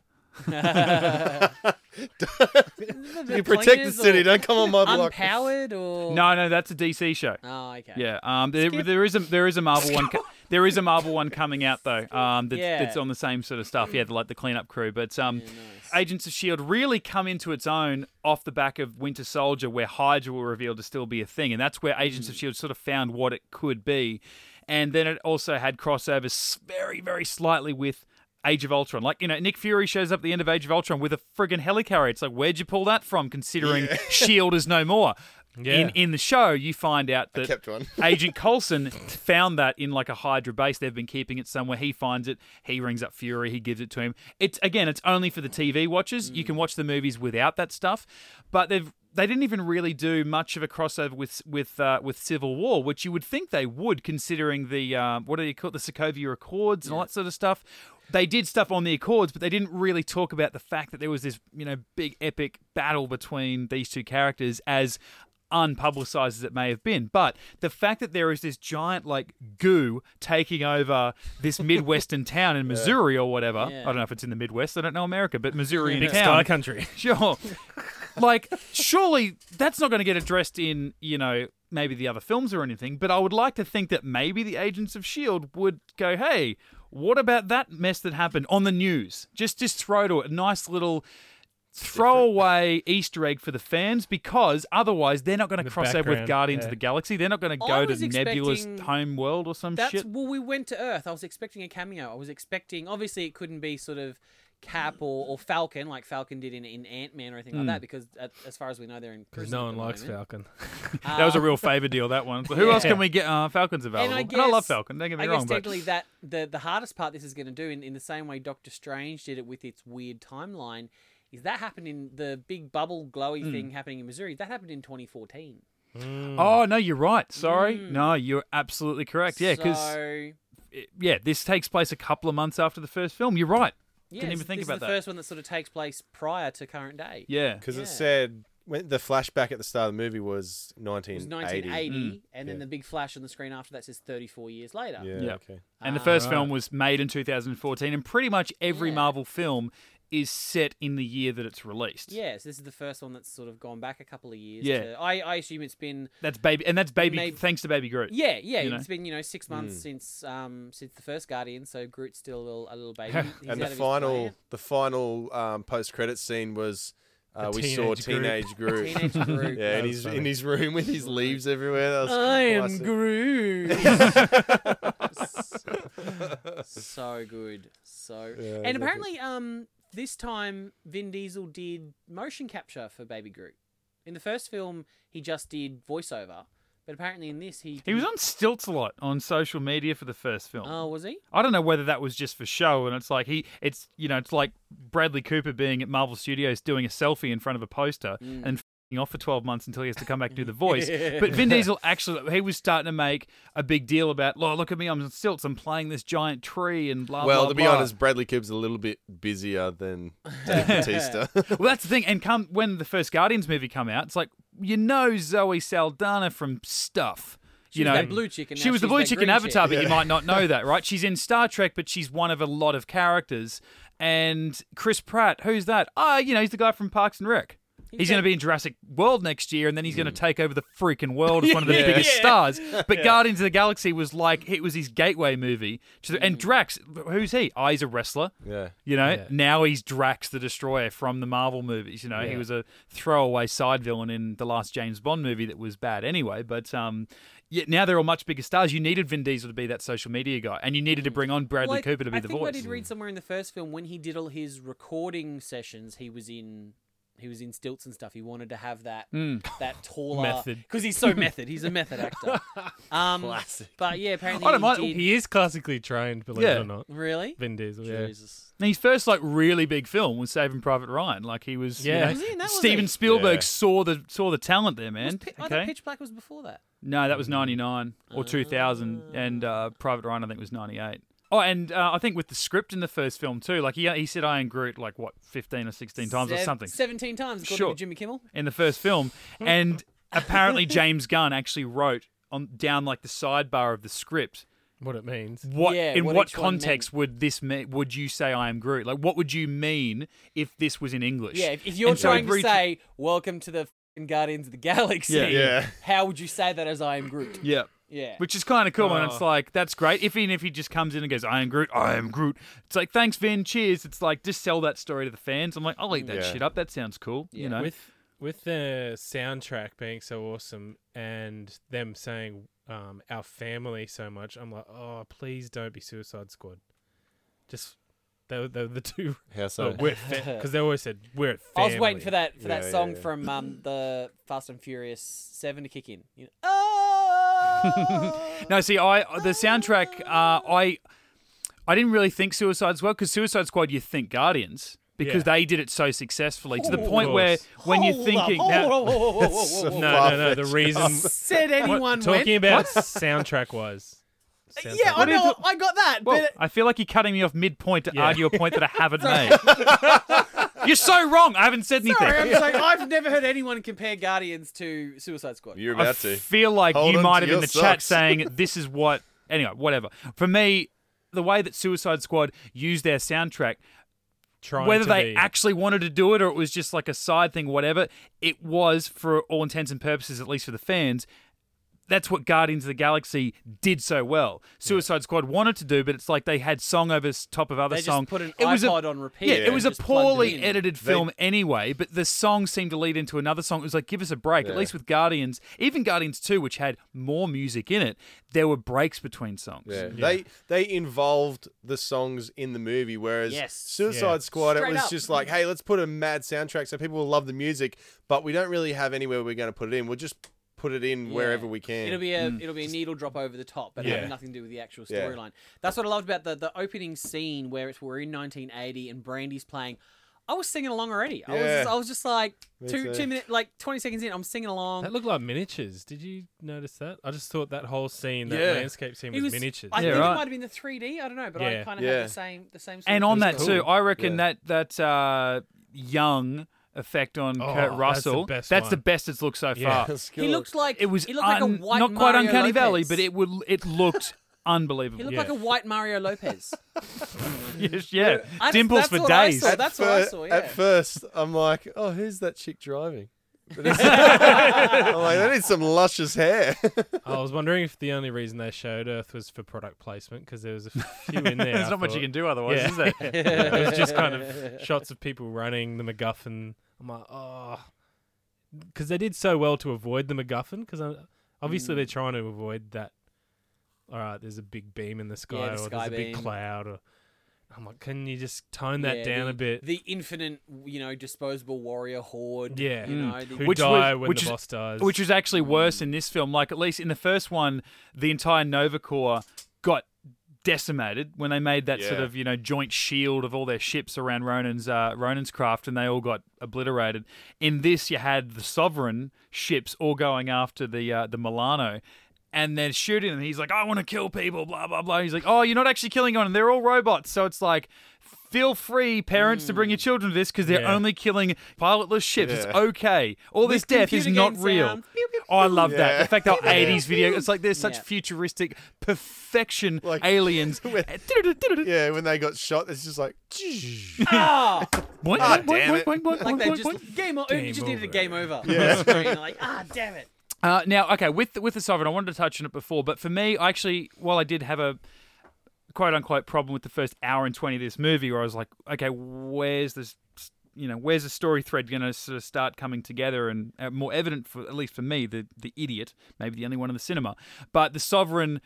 You protect the city. Don't come on my block. Unpowered or no, no, that's a DC show. Oh, okay. Yeah, um, there, Skip. there is a there is a Marvel one. co- there is a Marvel one coming out though. Um, that's, Yeah. that's on the same sort of stuff. Yeah, like the cleanup crew. But um, Yeah, nice. Agents of Shield really come into its own off the back of Winter Soldier, where Hydra were revealed to still be a thing, and that's where Agents of Shield sort of found what it could be. And then it also had crossovers very, very slightly with. Age of Ultron, like you know, Nick Fury shows up at the end of Age of Ultron with a friggin' helicarrier. It's like, where'd you pull that from? Considering Shield is no more. Yeah. In in the show, you find out that kept one. Agent Coulson found that in like a Hydra base. They've been keeping it somewhere. He finds it. He rings up Fury. He gives it to him. It's again, it's only for the TV watchers. You mm. can watch the movies without that stuff. But they've they didn't even really do much of a crossover with with uh, with Civil War, which you would think they would, considering the um, what do you call it, the Sokovia Accords and all that sort of stuff. They did stuff on the Accords, but they didn't really talk about the fact that there was this you know big epic battle between these two characters as unpublicized as it may have been. But the fact that there is this giant like goo taking over this midwestern town in Missouri or whatever. Yeah. I don't know if it's in the Midwest. I don't know America, but Missouri in Big town. Country. Sure. like, surely that's not going to get addressed in, you know, maybe the other films or anything, but I would like to think that maybe the Agents of S.H.I.E.L.D. would go, hey, what about that mess that happened on the news? Just, just throw to it a nice little throwaway Easter egg for the fans because otherwise they're not going to cross over with Guardians yeah. of the Galaxy. They're not going to go to Nebula's home world or some That's shit. well, we went to Earth. I was expecting a cameo. I was expecting. Obviously, it couldn't be sort of Cap or, or Falcon like Falcon did in, in Ant Man or anything Hmm. like that because at, as far as we know, they're in Because prison. no at one the likes moment. Falcon. that was a real favor deal. That one. So who else can we get? Uh, Falcon's available. And I And guess I love Falcon. Don't get me I wrong, guess but technically that the the hardest part this is going to do in, in the same way Doctor Strange did it with its weird timeline is that happened in the big bubble glowy Hmm. thing happening in Missouri. That happened in 2014. Oh no, you're right. Sorry, Mm. no, you're absolutely correct. Yeah, because so, yeah, this takes place a couple of months after the first film. You're right. Yeah, Didn't even this- think this about is the that. first one that sort of takes place prior to current day. Yeah, Because Yeah. it said when the flashback at the start of the movie was It was 1980. 1980, and then Yeah. the big flash on the screen after that says 34 years later. Yeah, Yeah. okay. and the Ah. first Right. film was made in 2014, and pretty much every Yeah. Marvel film is set in the year that it's released. Yes, this is the first one that's sort of gone back a couple of years. Yeah. to- I, I assume it's been that's baby, and that's baby. Maybe- Thanks to Baby Groot. yeah, yeah. You know? It's been you know six months Mm. since um since the first Guardian, so Groot's still a little a little baby. He's and the final, the final um, post-credit scene was uh, The we saw teenage Groot. teenage Groot. Teenage Groot. yeah, That in his funny. in his room with his leaves everywhere. That was I am classic. Groot. so good, so Yeah, and exactly. apparently um this time Vin Diesel did motion capture for Baby Groot. In the first film, he just did voiceover, but apparently in this he He was on stilts a lot on social media for the first film. Oh, was he? I don't know whether that was just for show, and it's like he, it's you know, it's like Bradley Cooper being at Marvel Studios doing a selfie in front of a poster Mm. and off for twelve months until he has to come back and do the voice. but Vin Diesel actually, he was starting to make a big deal about, oh, look at me, I'm on stilts, I'm playing this giant tree, and blah Well, blah. to be blah. honest, Bradley Cooper's a little bit busier than Dave Batista. well, that's the thing. And come when the first Guardians movie come out, it's like you know Zoe Saldana from stuff. She you know, that blue chicken. she was the blue that chick in green Avatar, chick. but you might not know that, right? She's in Star Trek, but she's one of a lot of characters. And Chris Pratt, who's that? Ah, you know, he's the guy from Parks and Rec. He's going to be in Jurassic World next year, and then he's going to hmm. take over the freaking world as one of the Yeah. biggest Yeah. stars. But Guardians of the Galaxy was like it was his gateway movie. to the- And hmm. Drax, who's he? Oh, he's a wrestler. yeah. You know, Yeah. now he's Drax the Destroyer from the Marvel movies. You know, he Yeah. was a throwaway side villain in the last James Bond movie that was bad anyway. But um, yeah, now they're all much bigger stars. You needed Vin Diesel to be that social media guy, and you needed to hmm. bring on Bradley Well, I- Cooper to be I the think voice. I did read somewhere in the first film when he did all his recording sessions, he was in he was in stilts and stuff. He wanted to have that Mm. that taller Method. because he's so method. He's a method actor. Um, Classic. But yeah, apparently I don't he mind- did- He is classically trained, believe Yeah. it or not. really. Vin Diesel, yeah. Jesus. And his first like really big film was Saving Private Ryan. Like he was, you Yeah. know, Was he that, Steven he? Spielberg Yeah. saw the saw the talent there, man. Was Pi- I okay, thought Pitch Black was before that. no, that was ninety nine or two thousand, and uh, Private Ryan I think was ninety eight. Oh, and uh, I think with the script in the first film too, like he he said I am Groot like what fifteen or sixteen times or something Seventeen times, according Sure. to Jimmy Kimmel. in the first film, and apparently James Gunn actually wrote on down like the sidebar of the script What it means. what Yeah, in what what, context would this me- would you say I am Groot? Like what would you mean if this was in English? Yeah, if, if you're And so trying to say "Welcome to the f***ing Guardians of the Galaxy," Yeah. Yeah. how would you say that as I am Groot? yeah. Yeah. Which is kind of cool, and it's Oh. like that's great. If even if he just comes in and goes, "I am Groot, I am Groot," it's like thanks, Vin, cheers. It's like just sell that story to the fans. I'm like, I'll eat that Yeah. shit up. That sounds cool. Yeah. You know, With with the soundtrack being so awesome and them saying um, our family so much, I'm like, oh, please don't be Suicide Squad. Just they were, they were the two. How so? Oh, we're because they always said we're at I was waiting for that for Yeah, that yeah, song yeah. from um, the Fast and Furious Seven to kick in. You know, oh! no, see, I the soundtrack, uh, I I didn't really think Suicide Squad because Suicide Squad, you think Guardians because Yeah. they did it so successfully to the Of point where when you're Hold up, thinking, hold now- up, whoa, whoa, whoa, whoa, That's whoa, so No, no, no. The reason Said anyone talking went? about soundtrack wise. Yeah, I know. it? I got that. well, but I feel like you're cutting me off midpoint to Yeah. argue a point that I haven't made. You're so wrong. I haven't said anything. sorry, I'm saying I've never heard anyone compare Guardians to Suicide Squad. You're I about to. feel like Hold you on might to have in your the chat socks. saying this is what. Anyway, whatever. For me, the way that Suicide Squad used their soundtrack, Trying whether to they be- actually wanted to do it or it was just like a side thing, whatever, it was for all intents and purposes, at least for the fans. That's what Guardians of the Galaxy did so well. Suicide Squad wanted to do, but it's like they had song over top of other They just song. put an it was a, iPod on repeat Yeah, it was a just plugged it poorly edited film anyway, but the song seemed to lead into another song. It was like, give us a break. At least with Guardians, even Guardians 2, which had more music in it, there were breaks between songs. Yeah. They they involved the songs in the movie, whereas Yes. Suicide Yeah. Squad, Straight it was up. just like, hey, let's put a mad soundtrack so people will love the music, but we don't really have anywhere we're going to put it in. We'll just put it in Yeah. wherever we can. It'll be a it'll be a needle drop over the top, but Yeah. having nothing to do with the actual Yeah. storyline. That's what I loved about the the opening scene where it's we're in 1980 and Brandy's playing. I was singing along already. I was just, I was just like Me two too. two minutes like 20 seconds in. I'm singing along. That looked like miniatures. Did you notice that? I just thought that whole scene, that Yeah. landscape scene, was, was miniatures. I Yeah, think right. it might have been the 3D. I don't know, but I kind of Yeah. had the same the same. Sort And of on that cool. too, I reckon Yeah. that that uh, young effect on Oh, Kurt that's the Russell, best that's one. the best it's looked so Yeah. far. That's he good. looked like It was he looked like a white not quite Mario uncanny valley, but it would it looked unbelievable. he looked Yeah. like a white Mario Lopez. Yes, yeah, I- dimples that's for what I days. saw. That's what I fir- saw, At first, I'm like, oh, who's that chick driving? I'm like, they need some luscious hair. I was wondering if the only reason they showed Earth was for product placement because there was a few in there. There's I not much you can do otherwise, Yeah. is there? it was just kind of shots of people running the MacGuffin. I'm like, oh, because they did so well to avoid the MacGuffin. Because obviously Mm. they're trying to avoid that. All right, there's a big beam in the sky, the or sky there's a big cloud, or I'm like, can you just tone that Yeah, down the, a bit? The infinite, you know, disposable warrior horde. Yeah. you Mm. know, the, Who Which die was- when which the is- boss dies? Which was actually worse in this film. Like at least in the first one, the entire Nova Corps got decimated when they made that sort of you know joint shield of all their ships around Ronan's uh, Ronan's craft, and they all got obliterated. In this, you had the Sovereign ships all going after the uh, the Milano. And they're shooting, and he's like, "I want to kill people." Blah blah blah. He's like, "Oh, you're not actually killing anyone. They're all robots." So it's like, feel free, parents, to bring your children to this because they're Yeah. only killing pilotless ships. It's okay. All this With death is not real. Pew, pew, Oh, I pew. love that. Yeah. The fact that 80s video, it's like there's such Yeah. futuristic perfection Like- aliens. When- yeah, when they got shot, it's just like, Ah, Boink, Ah, damn boink, it. boink, boink, like they just game over. You Game just needed a game over. Yeah. On the screen. Like, ah, damn it. Uh, now, okay, with the, with the sovereign, I wanted to touch on it before, but for me, I actually, while I did have a quote unquote problem with the first hour and twenty of this movie, where I was like, okay, where's this you know, where's the story thread going to sort of start coming together and uh, more evident for at least for me, the the idiot, maybe the only one in the cinema, but the sovereign.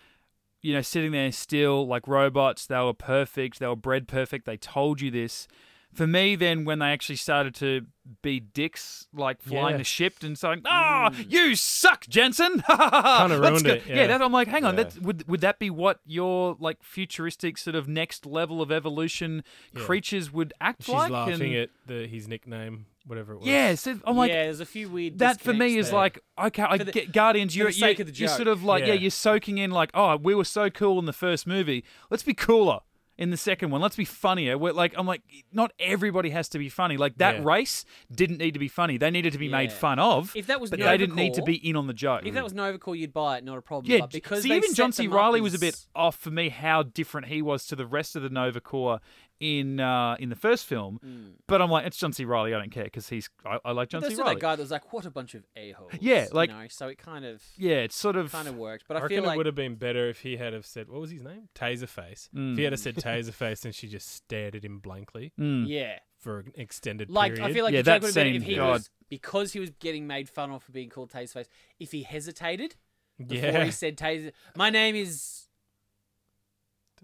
You know, sitting there still like robots, they were perfect, they were bred perfect, they told you this. For me, then, when they actually started to be dicks, like flying Yeah. the ship and saying, "Ah, you suck, Jensen!" Kind Kinda ruined it, Yeah, yeah. that, I'm like, hang on, Yeah. that would would that be what your like futuristic sort of next level of evolution Yeah. creatures would act She's like? laughing And- at the his nickname, whatever it was. yeah, so I'm like, yeah, there's a few weird. that for me is there. like okay I the- get Guardians you're, you're, you're sort of like yeah. Yeah. you're soaking in like oh we were so cool in the first movie let's be cooler in the second one let's be funnier We're like I'm like not everybody has to be funny like that Yeah. race didn't need to be funny they needed to be made Yeah. fun of if that was but they didn't need to be in on the joke If that was Nova Corps, you'd buy it, not a problem. yeah, but because see, they even set John C. them up Reilly was a as- bit off for me how different he was to the rest of the Nova Corps in uh, in the first film. Mm. But I'm like, it's John C. Reilly. I don't care because he's I, I like John But C. Reilly. that guy that was like, "What a bunch of a holes." Yeah, like- you know, so it kind of Yeah, it sort of kind of worked. But I, I, reckon feel it would have been better if he had have said what was his name, Taserface. If he had have said Taserface, and she just stared at him blankly Mm. yeah, for an extended like period. I feel like Yeah, the joke that would have been if he God. was because he was getting made fun of for being called Taserface. If he hesitated before yeah, he said Taser, my name is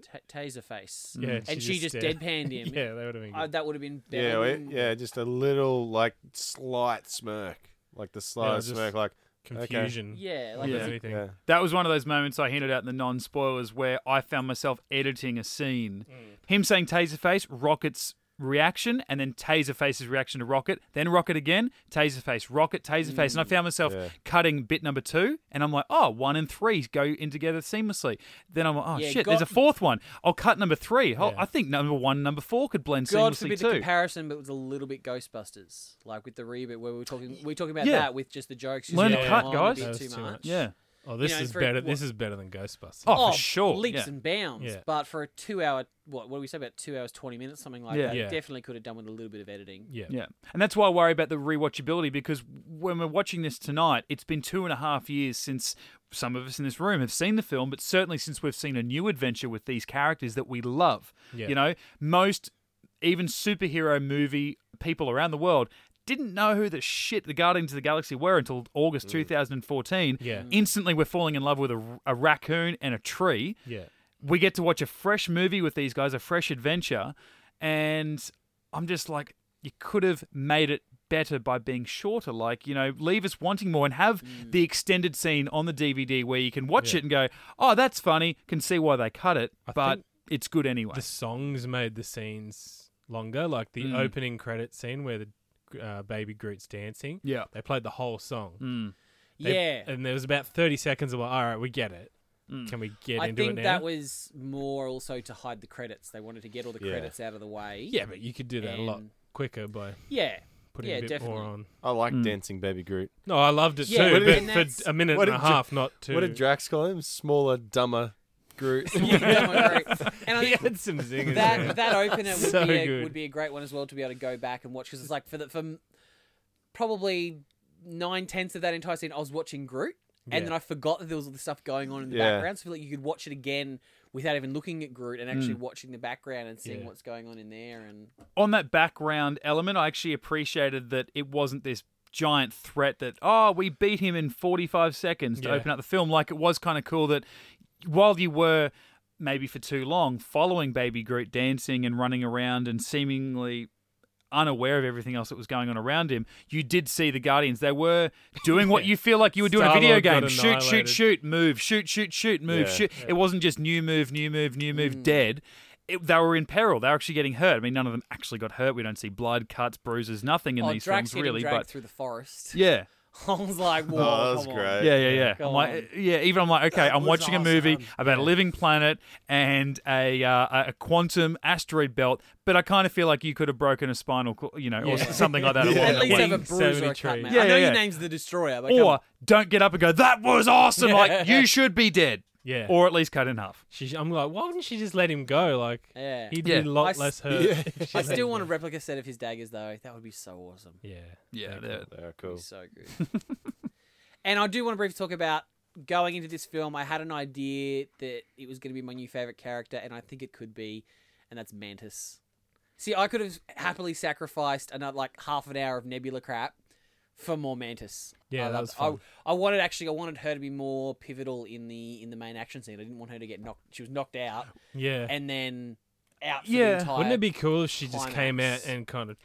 Ta Taserface, yeah, and she just stared. deadpanned him. yeah, that would have been good. uh, that would have been better. Yeah, than- yeah, just a little like slight smirk, like the slightest just- smirk, like Confusion. yeah, like than Yeah. anything. yeah, That was one of those moments I hinted at in the non spoilers where I found myself editing a scene. Him saying Taserface, Rocket's reaction, and then Taserface's reaction to Rocket, then Rocket again, Taserface, Rocket, Taserface. And I mm, found myself Yeah. cutting bit number two, and I'm like, oh, one and three go in together seamlessly. Then I'm like, oh Yeah, shit, God- there's a fourth one. I'll cut number three. Oh, Yeah. I think number one, and number four could blend God seamlessly forbid too. the comparison, but it was a little bit Ghostbusters, like with the reboot where we were talking. We were talking about Yeah. that with just the jokes. Learn to cut, guys. A That too too much. much. yeah. Oh, this know, is better. what- This is better than Ghostbusters. Oh, oh, for sure, leaps yeah. and bounds. Yeah. But for a two-hour, what what do we say about two hours twenty minutes, something like Yeah. that, Yeah. definitely could have done with a little bit of editing. yeah, Yeah. And that's why I worry about the rewatchability because when we're watching this tonight, it's been two and a half years since some of us in this room have seen the film, but certainly since we've seen a new adventure with these characters that we love. Yeah. You know, most even superhero movie people around the world didn't know who the shit the Guardians of the Galaxy were until August 2014. Yeah. Instantly, we're falling in love with a, a raccoon and a tree yeah. we get to watch a fresh movie with these guys, a fresh adventure, and I'm just like, you could have made it better by being shorter. Like, you know, leave us wanting more and have the extended scene on the DVD where you can watch Yeah. it and go, oh, that's funny, can see why they cut it, I but it's good anyway. The songs made the scenes longer, like the Mm. opening credit scene where the uh, baby Groot's dancing. yeah. They played the whole song. Mm. They- yeah, and there was about thirty seconds of like, all right, we get it. Mm. Can we get I into it now? I think that was more also to hide the credits. They wanted to get all the Yeah. credits out of the way. yeah, but you could do that a lot quicker by Yeah, putting Yeah, a bit definitely. more on. I like Mm. dancing baby Groot. No, I loved it Yeah, too, but but for a minute and a did Dra- half, not two. What did Drax call him? Smaller, dumber Groot. Yeah, and I he think had some zingers. there. that that opener would So be a, good. would be a great one as well to be able to go back and watch because it's like for the for m- probably nine tenths of that entire scene I was watching Groot and Yeah. then I forgot that there was all this stuff going on in the Yeah. background so I feel like you could watch it again without even looking at Groot and actually Mm. watching the background and seeing Yeah. what's going on in there and on that background element, I actually appreciated that it wasn't this giant threat that oh we beat him in 45 seconds to Yeah. open up the film like it was kind of cool that while you were maybe for too long following baby groot dancing and running around and seemingly unaware of everything else that was going on around him you did see the guardians they were doing what you feel like you were doing a video Star-Lord game shoot shoot shoot move shoot shoot shoot move Yeah. shoot it wasn't just new move new move new move Mm. dead it, they were in peril. They were actually getting hurt. I mean, none of them actually got hurt. We don't see blood, cuts, bruises, nothing in oh these Drax films, really. But through the forest yeah, I was like whoa Oh, that was great. yeah, yeah, yeah. Come I'm like, yeah. Even I'm like, okay, I'm was watching a movie awesome. about a living planet and a uh, a quantum asteroid belt, but I kind of feel like you could have broken a spinal, co- you know, or something like that. Yeah. at least have a Wings, bruise or a cut man Yeah, I know yeah, your yeah. name's the destroyer but Or don't get up and go, that was awesome. Like you should be dead, Yeah. or at least cut in half. She, I'm like, why wouldn't she just let him go? Like, yeah he'd Yeah. be a I lot s- less hurt. Yeah. if she I let still him want a go. replica set of his daggers though that would be so awesome Yeah. Yeah, Yeah, they're- They're It'd cool. be so good. and I do want to briefly talk about going into this film. I had an idea that it was going to be my new favorite character, and I think it could be, and that's Mantis. See, I could have happily sacrificed another like half an hour of Nebula crap for more Mantis. Yeah, I that was fun. I, I wanted actually, I wanted her to be more pivotal in the in the main action scene. I didn't want her to get knocked. She was knocked out Yeah. and then out. For Yeah. the entire Wouldn't it be cool if she just came out and kind of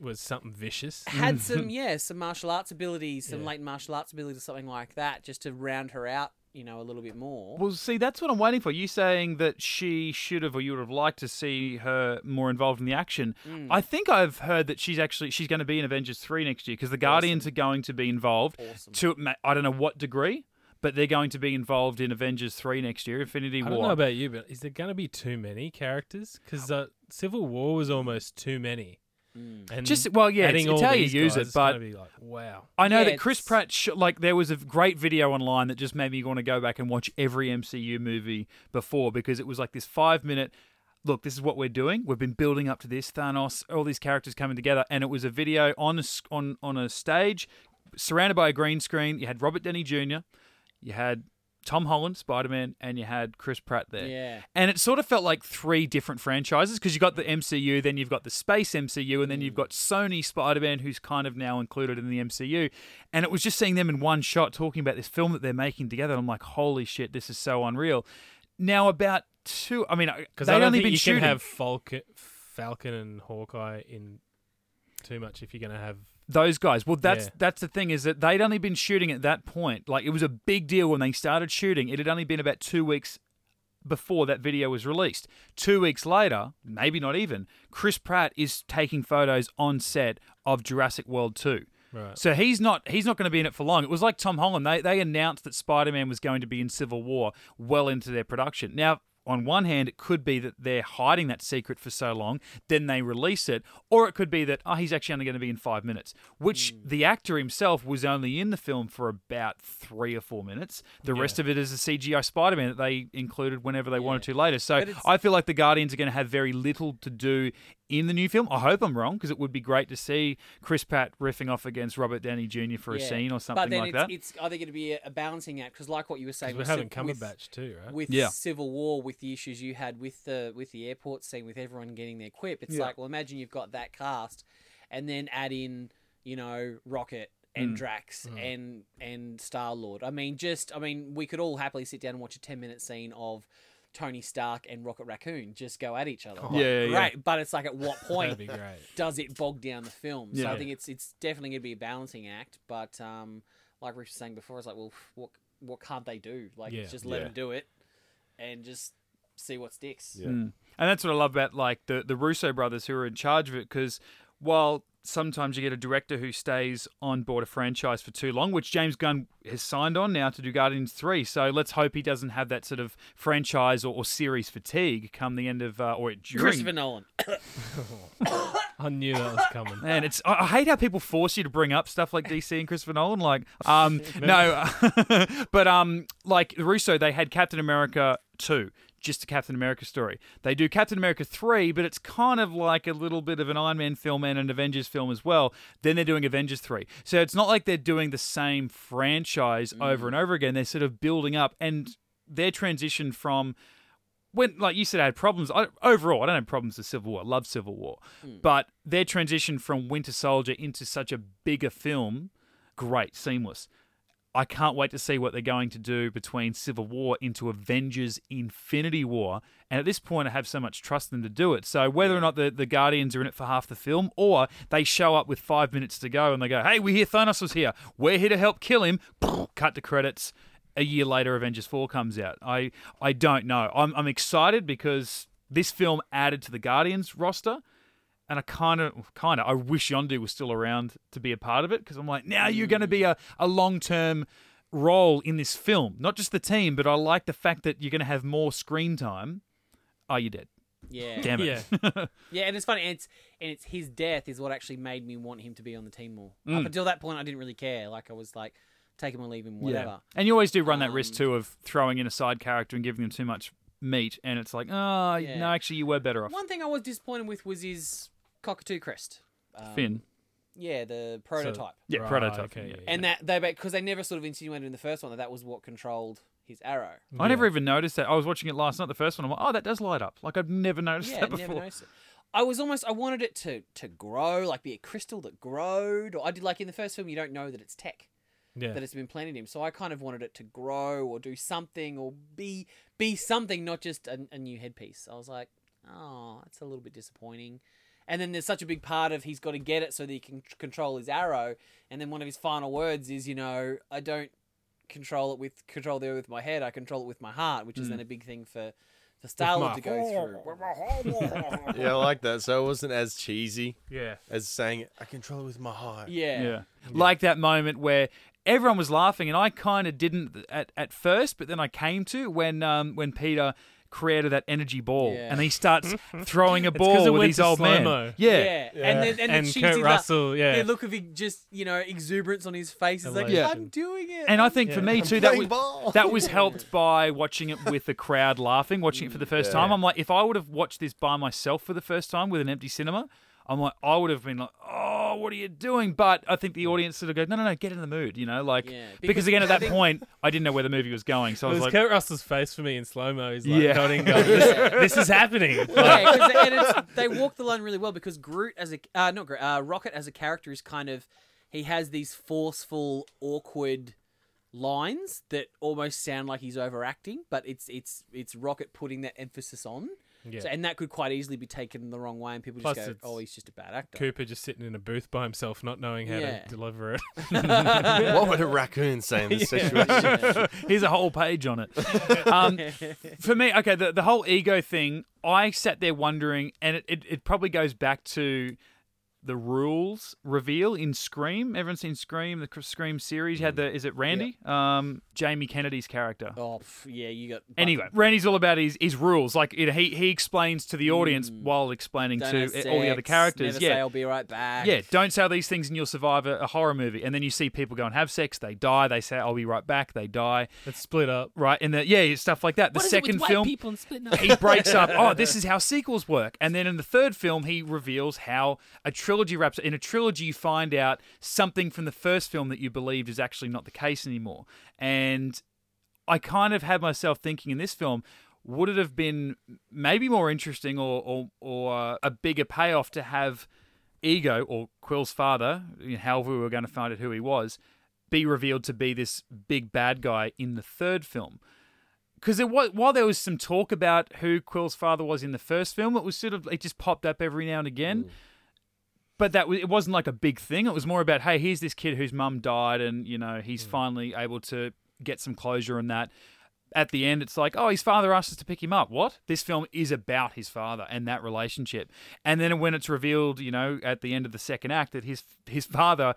was something vicious? had some yeah some martial arts abilities, some Yeah. latent martial arts abilities, or something like that, just to round her out, you know, a little bit more. Well, see, that's what I'm waiting for. You saying that she should have, or you would have liked to see her more involved in the action. Mm. I think I've heard that she's actually she's going to be in Avengers three next year because the Guardians are going to be involved. Awesome. To I don't know what degree, but they're going to be involved in Avengers three next year. Infinity I don't know about you, but is there going to be too many characters? Because uh, Civil War was almost too many. Mm. And Just well, yeah, it's, adding it's all how you use guys, it, but be like, wow. I know Yeah, that Chris it's- Pratt, sh- like, there was a great video online that just made me want to go back and watch every MCU movie before because it was like this five minute. Look, this is what we're doing. We've been building up to this Thanos, all these characters coming together, and it was a video on a s- on on a stage, surrounded by a green screen. You had Robert Downey Jr., you had Tom Holland, Spider Man, and you had Chris Pratt there. Yeah. And it sort of felt like three different franchises because you got the MCU, then you've got the space MCU, and then you've mm. got Sony Spider Man, who's kind of now included in the MCU. And it was just seeing them in one shot talking about this film that they're making together. And I'm like, holy shit, this is so unreal. Now, about two, I mean, Because they'd only been you shooting. can have Falcon, Falcon and Hawkeye in too much if you're going to have. Those guys. Well, that's Yeah. that's the thing is that they'd only been shooting at that point. Like it was a big deal when they started shooting. It had only been about two weeks before that video was released. Two weeks later, maybe not even, Chris Pratt is taking photos on set of Jurassic World Two. Right. So he's not he's not going to be in it for long. It was like Tom Holland. They they announced that Spider Man was going to be in Civil War well into their production. Now, on one hand, it could be that they're hiding that secret for so long, then they release it, or it could be that oh, he's actually only going to be in five minutes. Which hmm. the actor himself was only in the film for about three or four minutes. The rest of it is a CGI Spider Man that they included whenever they wanted to later. So I feel like the Guardians are going to have very little to do in the new film. I hope I'm wrong because it would be great to see Chris Pratt riffing off against Robert Downey Jr. for a scene or but something then like it's, that. it's either going to be a, a balancing act because, like what you were saying, we're with, having Civ- with, Cumberbatch too, right? with Yeah. Civil War, with the issues you had with the with the airport scene, with everyone getting their quip. It's Yeah. like, well, imagine you've got that cast, and then add in, you know, Rocket Mm. and Drax and and Star Lord. I mean, just I mean, we could all happily sit down and watch a ten minute scene of. Tony Stark and Rocket Raccoon just go at each other. Like, Yeah, yeah, yeah. great. But it's like, at what point That'd be great. does it bog down the film? So Yeah. I think it's it's definitely going to be a balancing act. But um, like Rich was saying before, it's like, well, what what can't they do? Like, Yeah. just let Yeah. them do it, and just see what sticks. Yeah. Mm. And that's what I love about like the the Russo brothers who are in charge of it because while sometimes you get a director who stays on board a franchise for too long, which James Gunn has signed on now to do Guardians 3. So let's hope he doesn't have that sort of franchise or, or series fatigue come the end of, uh, or during. Christopher Nolan. I knew that was coming. Man, it's I I hate how people force you to bring up stuff like DC and Christopher Nolan. Like, um, no, but um, like Russo, they had Captain America two, just a Captain America story. They do Captain America three, but it's kind of like a little bit of an Iron Man film and an Avengers film as well. Then they're doing Avengers three, so it's not like they're doing the same franchise mm. over and over again. They're sort of building up, and their transition from when, like you said, I had problems. I, overall, I don't have problems with Civil War. I love Civil War, mm. but their transition from Winter Soldier into such a bigger film, great, seamless. I can't wait to see what they're going to do between Civil War into Avengers Infinity War. And at this point, I have so much trust in them to do it. So whether or not the, the Guardians are in it for half the film, or they show up with five minutes to go and they go, hey, we hear Thanos was here. We're here to help kill him. Cut to credits. A year later, Avengers 4 comes out. I, I don't know. I'm, I'm excited because this film added to the Guardians roster and I kind of, kind of, I wish Yondu was still around to be a part of it because I'm like, now you're going to be a, a long term role in this film, not just the team, but I like the fact that you're going to have more screen time. Oh, you're dead. Yeah, Damn it. Yeah. yeah, and it's funny. And it's and it's his death is what actually made me want him to be on the team more. Mm. Up until that point, I didn't really care. Like I was like, take him or leave him, whatever. And you always do run that risk Um, too of throwing in a side character and giving them too much meat, and it's like, oh, Yeah. no, actually, you were better off. One thing I was disappointed with was his cockatoo crest. Um, Finn. Yeah, the prototype. Yeah, Right, prototype. okay, yeah. yeah, And that they because they never sort of insinuated in the first one that that was what controlled his arrow. I never even noticed that. I was watching it last night, the first one. I'm like, oh, that does light up. Like I've never noticed Yeah, that never before. noticed it. I was almost I wanted it to to grow, like be a crystal that growed. Or I did like in the first film, you don't know that it's tech Yeah. that it's been planted in. Him. So I kind of wanted it to grow or do something or be be something, not just a, a new headpiece. I was like, oh, it's a little bit disappointing. And then there's such a big part of he's got to get it so that he can control his arrow. And then one of his final words is, you know, I don't control it with control there with my head. I control it with my heart, which is then a big thing for for Star Lord to go through. Yeah, I like that. So it wasn't as cheesy yeah. as saying, I control it with my heart. yeah. Yeah. Like that moment where everyone was laughing and I kind of didn't at, at first, but then I came to when um, when Peter created that energy ball Yeah. and he starts throwing a ball with went his old man. slow-mo. Yeah. Yeah. and then and, then And she Kurt Russell, that, yeah. the look of he just you know exuberance on his face is like, Elation. I'm doing it. And I think for me I'm too, that was, ball. that was helped by watching it with the crowd laughing, watching it for the first time. I'm like, if I would have watched this by myself for the first time with an empty cinema, I'm like, I would have been like, oh, what are you doing? But I think the audience sort of go, no, no, no, get in the mood, you know, like Yeah, because, because again at that point I didn't know where the movie was going, so I It was was like, Kurt Russell's face for me in slow mo. He's like Yeah. nodding, going, this, this is happening. Like, yeah, 'cause- and it's, they walk the line really well because Groot as a uh, not Groot, uh, Rocket as a character is kind of he has these forceful, awkward lines that almost sound like he's overacting, but it's it's it's Rocket putting that emphasis on. Yeah. So, and that could quite easily be taken the wrong way, and people Plus just go, it's "Oh, he's just a bad actor." Cooper just sitting in a booth by himself, not knowing how Yeah. to deliver it. what would a raccoon say in this situation? Here's a whole page on it. Um, for me, okay, the, the whole ego thing, I sat there wondering, and it, it, it probably goes back to the rules reveal in Scream. Everyone's seen Scream, the Scream series. You had the, is it Randy? Um, Jamie Kennedy's character. Oh, yeah, you got. Anyway, Randy's all about his, his rules. Like you know, he he explains to the audience while explaining don't to have all the other characters. Never yeah, say I'll be right back. yeah, don't say these things and you'll survive a, a horror movie. And then you see people go and have sex, they die. They say, "I'll be right back." They die. It's split up. Right, and the yeah, stuff like that. The second film, people and splitting up? he breaks up. Oh, this is how sequels work. And then in the third film, he reveals how a trilogy wraps. In a trilogy, you find out something from the first film that you believed is actually not the case anymore. And I kind of had myself thinking in this film. Would it have been maybe more interesting or or, or uh, a bigger payoff to have Ego or Quill's father, however we were going to find out who he was, be revealed to be this big bad guy in the third film? because while there was some talk about who Quill's father was in the first film, it was sort of it just popped up every now and again. But that it wasn't like a big thing. It was more about hey, here's this kid whose mum died, and you know he's mm. finally able to get some closure on that. At the end, it's like, oh, his father asked us to pick him up. What? This film is about his father and that relationship. And then when it's revealed, you know, at the end of the second act, that his his father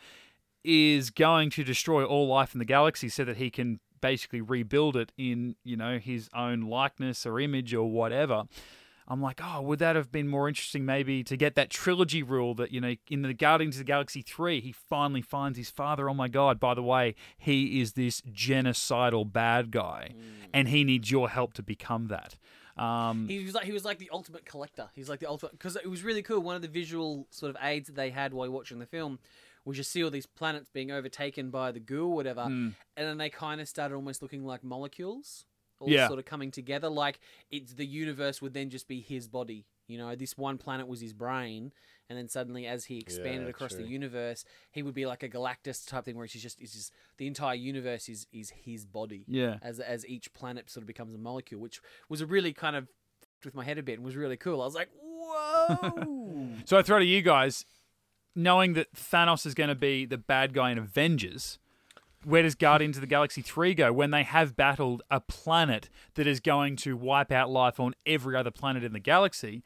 is going to destroy all life in the galaxy so that he can basically rebuild it in, you know, his own likeness or image or whatever. I'm like, oh, would that have been more interesting maybe to get that trilogy rule that, you know, in the Guardians of the Galaxy 3, he finally finds his father. Oh my God, by the way, he is this genocidal bad guy and he needs your help to become that. Um, He was like he was like the ultimate collector. He's like the ultimate because it was really cool. One of the visual sort of aids that they had while watching the film was you see all these planets being overtaken by the goo or whatever, and then they kind of started almost looking like molecules, all Yeah. sort of coming together. Like it's the universe would then just be his body. You know, this one planet was his brain, and then suddenly, as he expanded Yeah, across the universe, he would be like a Galactus type thing, where he's just, it's just the entire universe is is his body yeah. as as each planet sort of becomes a molecule, which was a really kind of with my head a bit and was really cool. I was like, whoa. So I throw to you guys, knowing that Thanos is going to be the bad guy in Avengers. Where does Guardians of the Galaxy 3 go when they have battled a planet that is going to wipe out life on every other planet in the galaxy?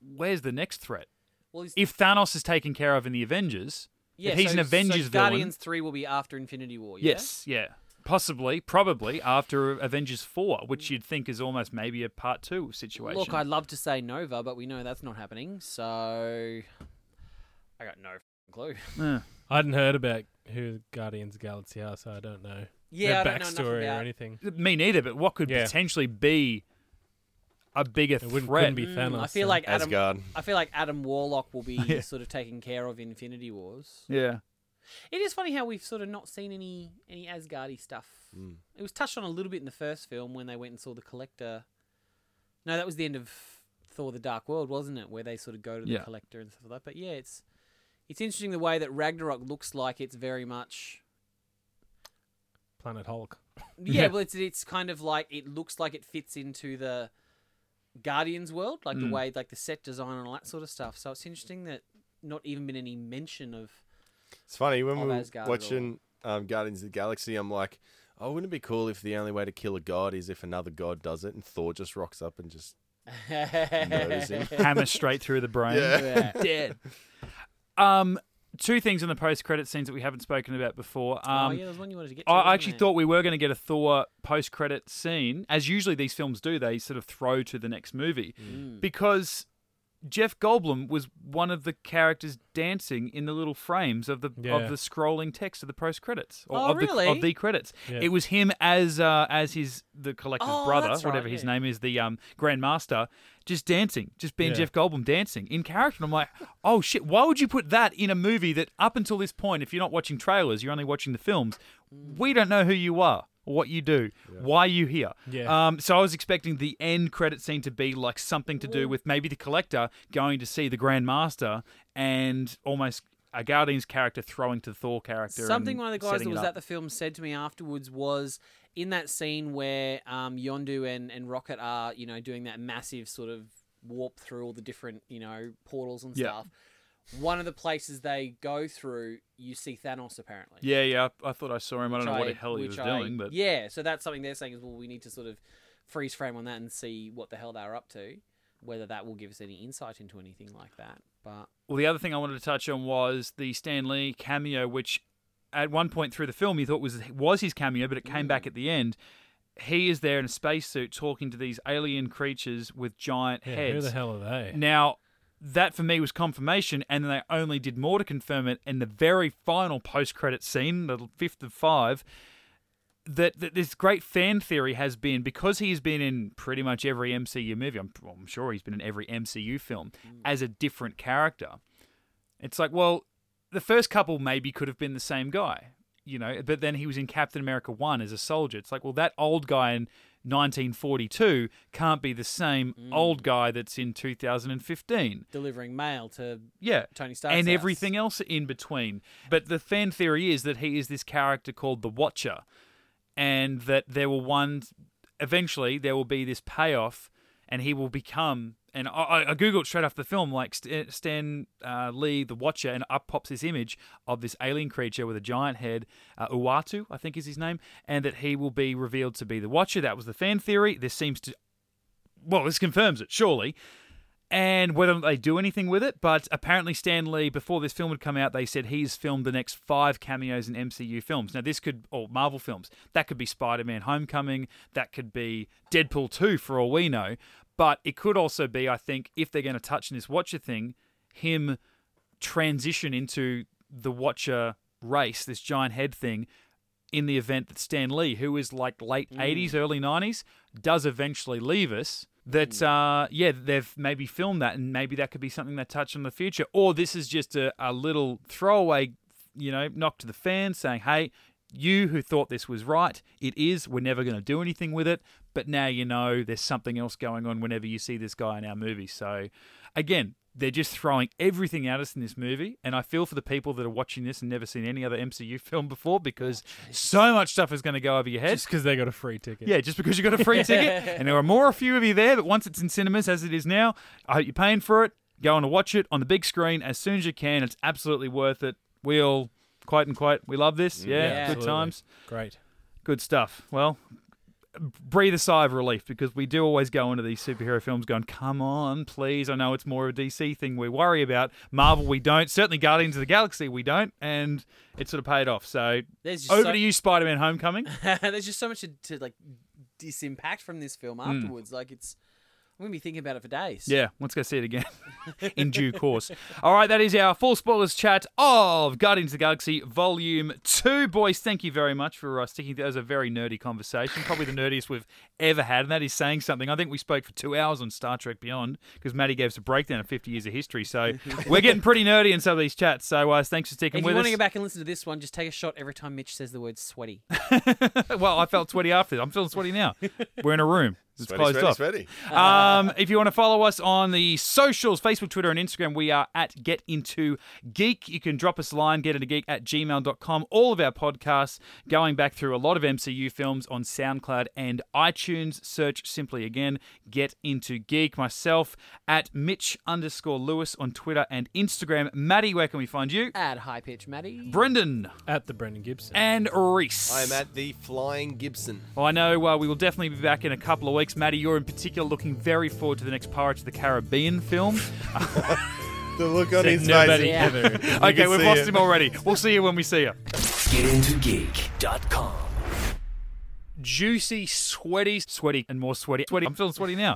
Where's the next threat? well, If Thanos is taken care of in the Avengers, yeah, if he's so- an Avengers so villain, Guardians three will be after Infinity War. Yeah? yes, yeah, possibly, probably after Avengers 4, which you'd think is almost maybe a part two situation. Look, I'd love to say Nova, but we know that's not happening. So I got no clue. Eh. I hadn't heard about who Guardians of the Galaxy are, so I don't know Yeah, I their don't know backstory or anything. me neither. But what could Yeah. potentially be a bigger It wouldn't, threat? couldn't be Mm, Thanos. I feel so- like Adam. Asgard. I feel like Adam Warlock will be Yeah. sort of taken care of in Infinity Wars. Yeah. It is funny how we've sort of not seen any any Asgardy stuff. Mm. It was touched on a little bit in the first film when they went and saw the Collector. No, that was the end of Thor: The Dark World, wasn't it? Where they sort of go to the Yeah. collector and stuff like that. But yeah, it's it's interesting the way that Ragnarok looks like it's very much Planet Hulk. yeah, Yeah. well, it's it's kind of like it looks like it fits into the Guardians world, like the Mm. way like the set design and all that sort of stuff. So it's interesting that not even been any mention of It's funny when we were Asgard at watching um, Guardians of the Galaxy. I'm like, oh, wouldn't it be cool if the only way to kill a god is if another god does it, and Thor just rocks up and just Murders him. Hammer straight through the brain. Yeah. Yeah. Dead. Um, two things in the post-credit scenes that we haven't spoken about before. oh Um, yeah, there's one you wanted to get. To, I actually there? thought we were going to get a Thor post-credit scene, as usually these films do. They sort of throw to the next movie Mm. because Jeff Goldblum was one of the characters dancing in the little frames of the Yeah. of the scrolling text of the post-credits or Oh, of, the, of the credits. Yeah. It was him as uh, as his the collector's Oh, brother, right, whatever his yeah. name is, the um, Grand Master, just dancing, just being Yeah. Jeff Goldblum dancing in character. And I'm like, oh shit, why would you put that in a movie that up until this point, if you're not watching trailers, you're only watching the films, we don't know who you are. Or What you do, why are you here? Yeah. Um, so I was expecting the end credit scene to be like something to do with maybe the collector going to see the Grand Master and almost a Guardian's character throwing to the Thor character. Something one of the guys setting that was at the film said to me afterwards was in that scene where um, Yondu and, and Rocket are, you know, doing that massive sort of warp through all the different, you know, portals and Yeah. stuff. One of the places they go through, you see Thanos apparently. Yeah, yeah. I I thought I saw him. I don't Which know what I- the hell he was which I- doing, but yeah, so that's something they're saying is well, we need to sort of freeze frame on that and see what the hell they're up to. Whether that will give us any insight into anything like that, but Well, the other thing I wanted to touch on was the Stan Lee cameo, which at one point through the film you thought was was his cameo, but it came Mm. back at the end. He is there in a spacesuit talking to these alien creatures with giant Yeah, heads. who the hell are they? Now, that for me was confirmation, and then they only did more to confirm it in the very final post-credit scene, the fifth of five. That, that this great fan theory has been because he has been in pretty much every MCU movie. I'm, well, I'm sure he's been in every MCU film mm. as a different character. It's like, well, the first couple maybe could have been the same guy, you know, but then he was in Captain America 1 as a soldier. It's like, well, that old guy in 1942 can't be the same mm. old guy that's in 2015. delivering mail to Yeah. Tony Stark and house. everything else in between. But the fan theory is that he is this character called the Watcher, and that there will one eventually there will be this payoff, and he will become. And I, I- googled straight after the film, like St- Stan uh, Lee, the Watcher, and up pops this image of this alien creature with a giant head, uh, Uatu, I think is his name, and that he will be revealed to be the Watcher. That was the fan theory. This seems to well, this confirms it, surely. And whether they do anything with it, but apparently Stan Lee, before this film had come out, they said he's filmed the next five cameos in MCU films. Now, this could, or Marvel films, that could be Spider Man Homecoming, that could be Deadpool 2, for all we know. But it could also be, I think, if they're going to touch on this Watcher thing, him transition into the Watcher race, this giant head thing, in the event that Stan Lee, who is like late 80s, early 90s, does eventually leave us. That, uh, yeah, they've maybe filmed that and maybe that could be something they touch on in the future. Or this is just a, a little throwaway, you know, knock to the fans saying, hey, you who thought this was right, it is. We're never going to do anything with it. But now you know there's something else going on whenever you see this guy in our movie. So, again, they're just throwing everything at us in this movie. And I feel for the people that are watching this and never seen any other MCU film before because so much stuff is going to go over your head. Just because they got a free ticket. Yeah, just because you got a free ticket, and there are more a few of you there. But once it's in cinemas, as it is now, I hope you're paying for it. Go and watch it on the big screen as soon as you can. It's absolutely worth it. We all quite and quite we love this. Mm, yeah, Yeah, good absolutely. times, Great. good stuff. Well. Breathe a sigh of relief because we do always go into these superhero films going, come on, please. I know it's more of a DC thing we worry about. Marvel, we don't. Certainly, Guardians of the Galaxy, we don't. And it sort of paid off. So, There's just over so- to you, Spider Man Homecoming. There's just so much to, to like disimpact from this film hmm. afterwards. Like it's, I'm gonna be thinking about it for days. Yeah, let's go see it again in due course. All right, that is our full spoilers chat of Guardians of the Galaxy Volume 2. Boys, thank you very much for uh, sticking. That was a very nerdy conversation, probably the nerdiest we've ever had, and that is saying something. I think we spoke for two hours on Star Trek Beyond because Maddie gave us a breakdown of 50 years of history. So we're getting pretty nerdy in some of these chats. So uh, thanks for sticking If with us. If you want to go back and listen to this one, just take a shot every time Mitch says the word sweaty. well, I felt sweaty after. I'm feeling sweaty now. We're in a room. It's Sweaty, closed sweaty, off. sweaty. Um, if you want to follow us on the socials, Facebook, Twitter, and Instagram, we are at Get Into Geek. You can drop us a line, getintogeek at gmail.com. All of our podcasts going back through a lot of MCU films on SoundCloud and iTunes. Search simply again, Get Into Geek. Myself at Mitch underscore Lewis on Twitter and Instagram. Maddie, where can we find you? At high pitch, Maddie. Brendan At the Brendan Gibson. and Reese. I am at the Flying Gibson. Well, I know uh, we will definitely be back in a couple of weeks. Maddie, you're in particular looking very forward to the next Pirates of the Caribbean film. The look on his face. Yeah. okay, we've lost it. him already. We'll see you when we see you. GetIntoGeek.com. Juicy, sweaty, sweaty, and more sweaty. Sweaty. I'm feeling sweaty now.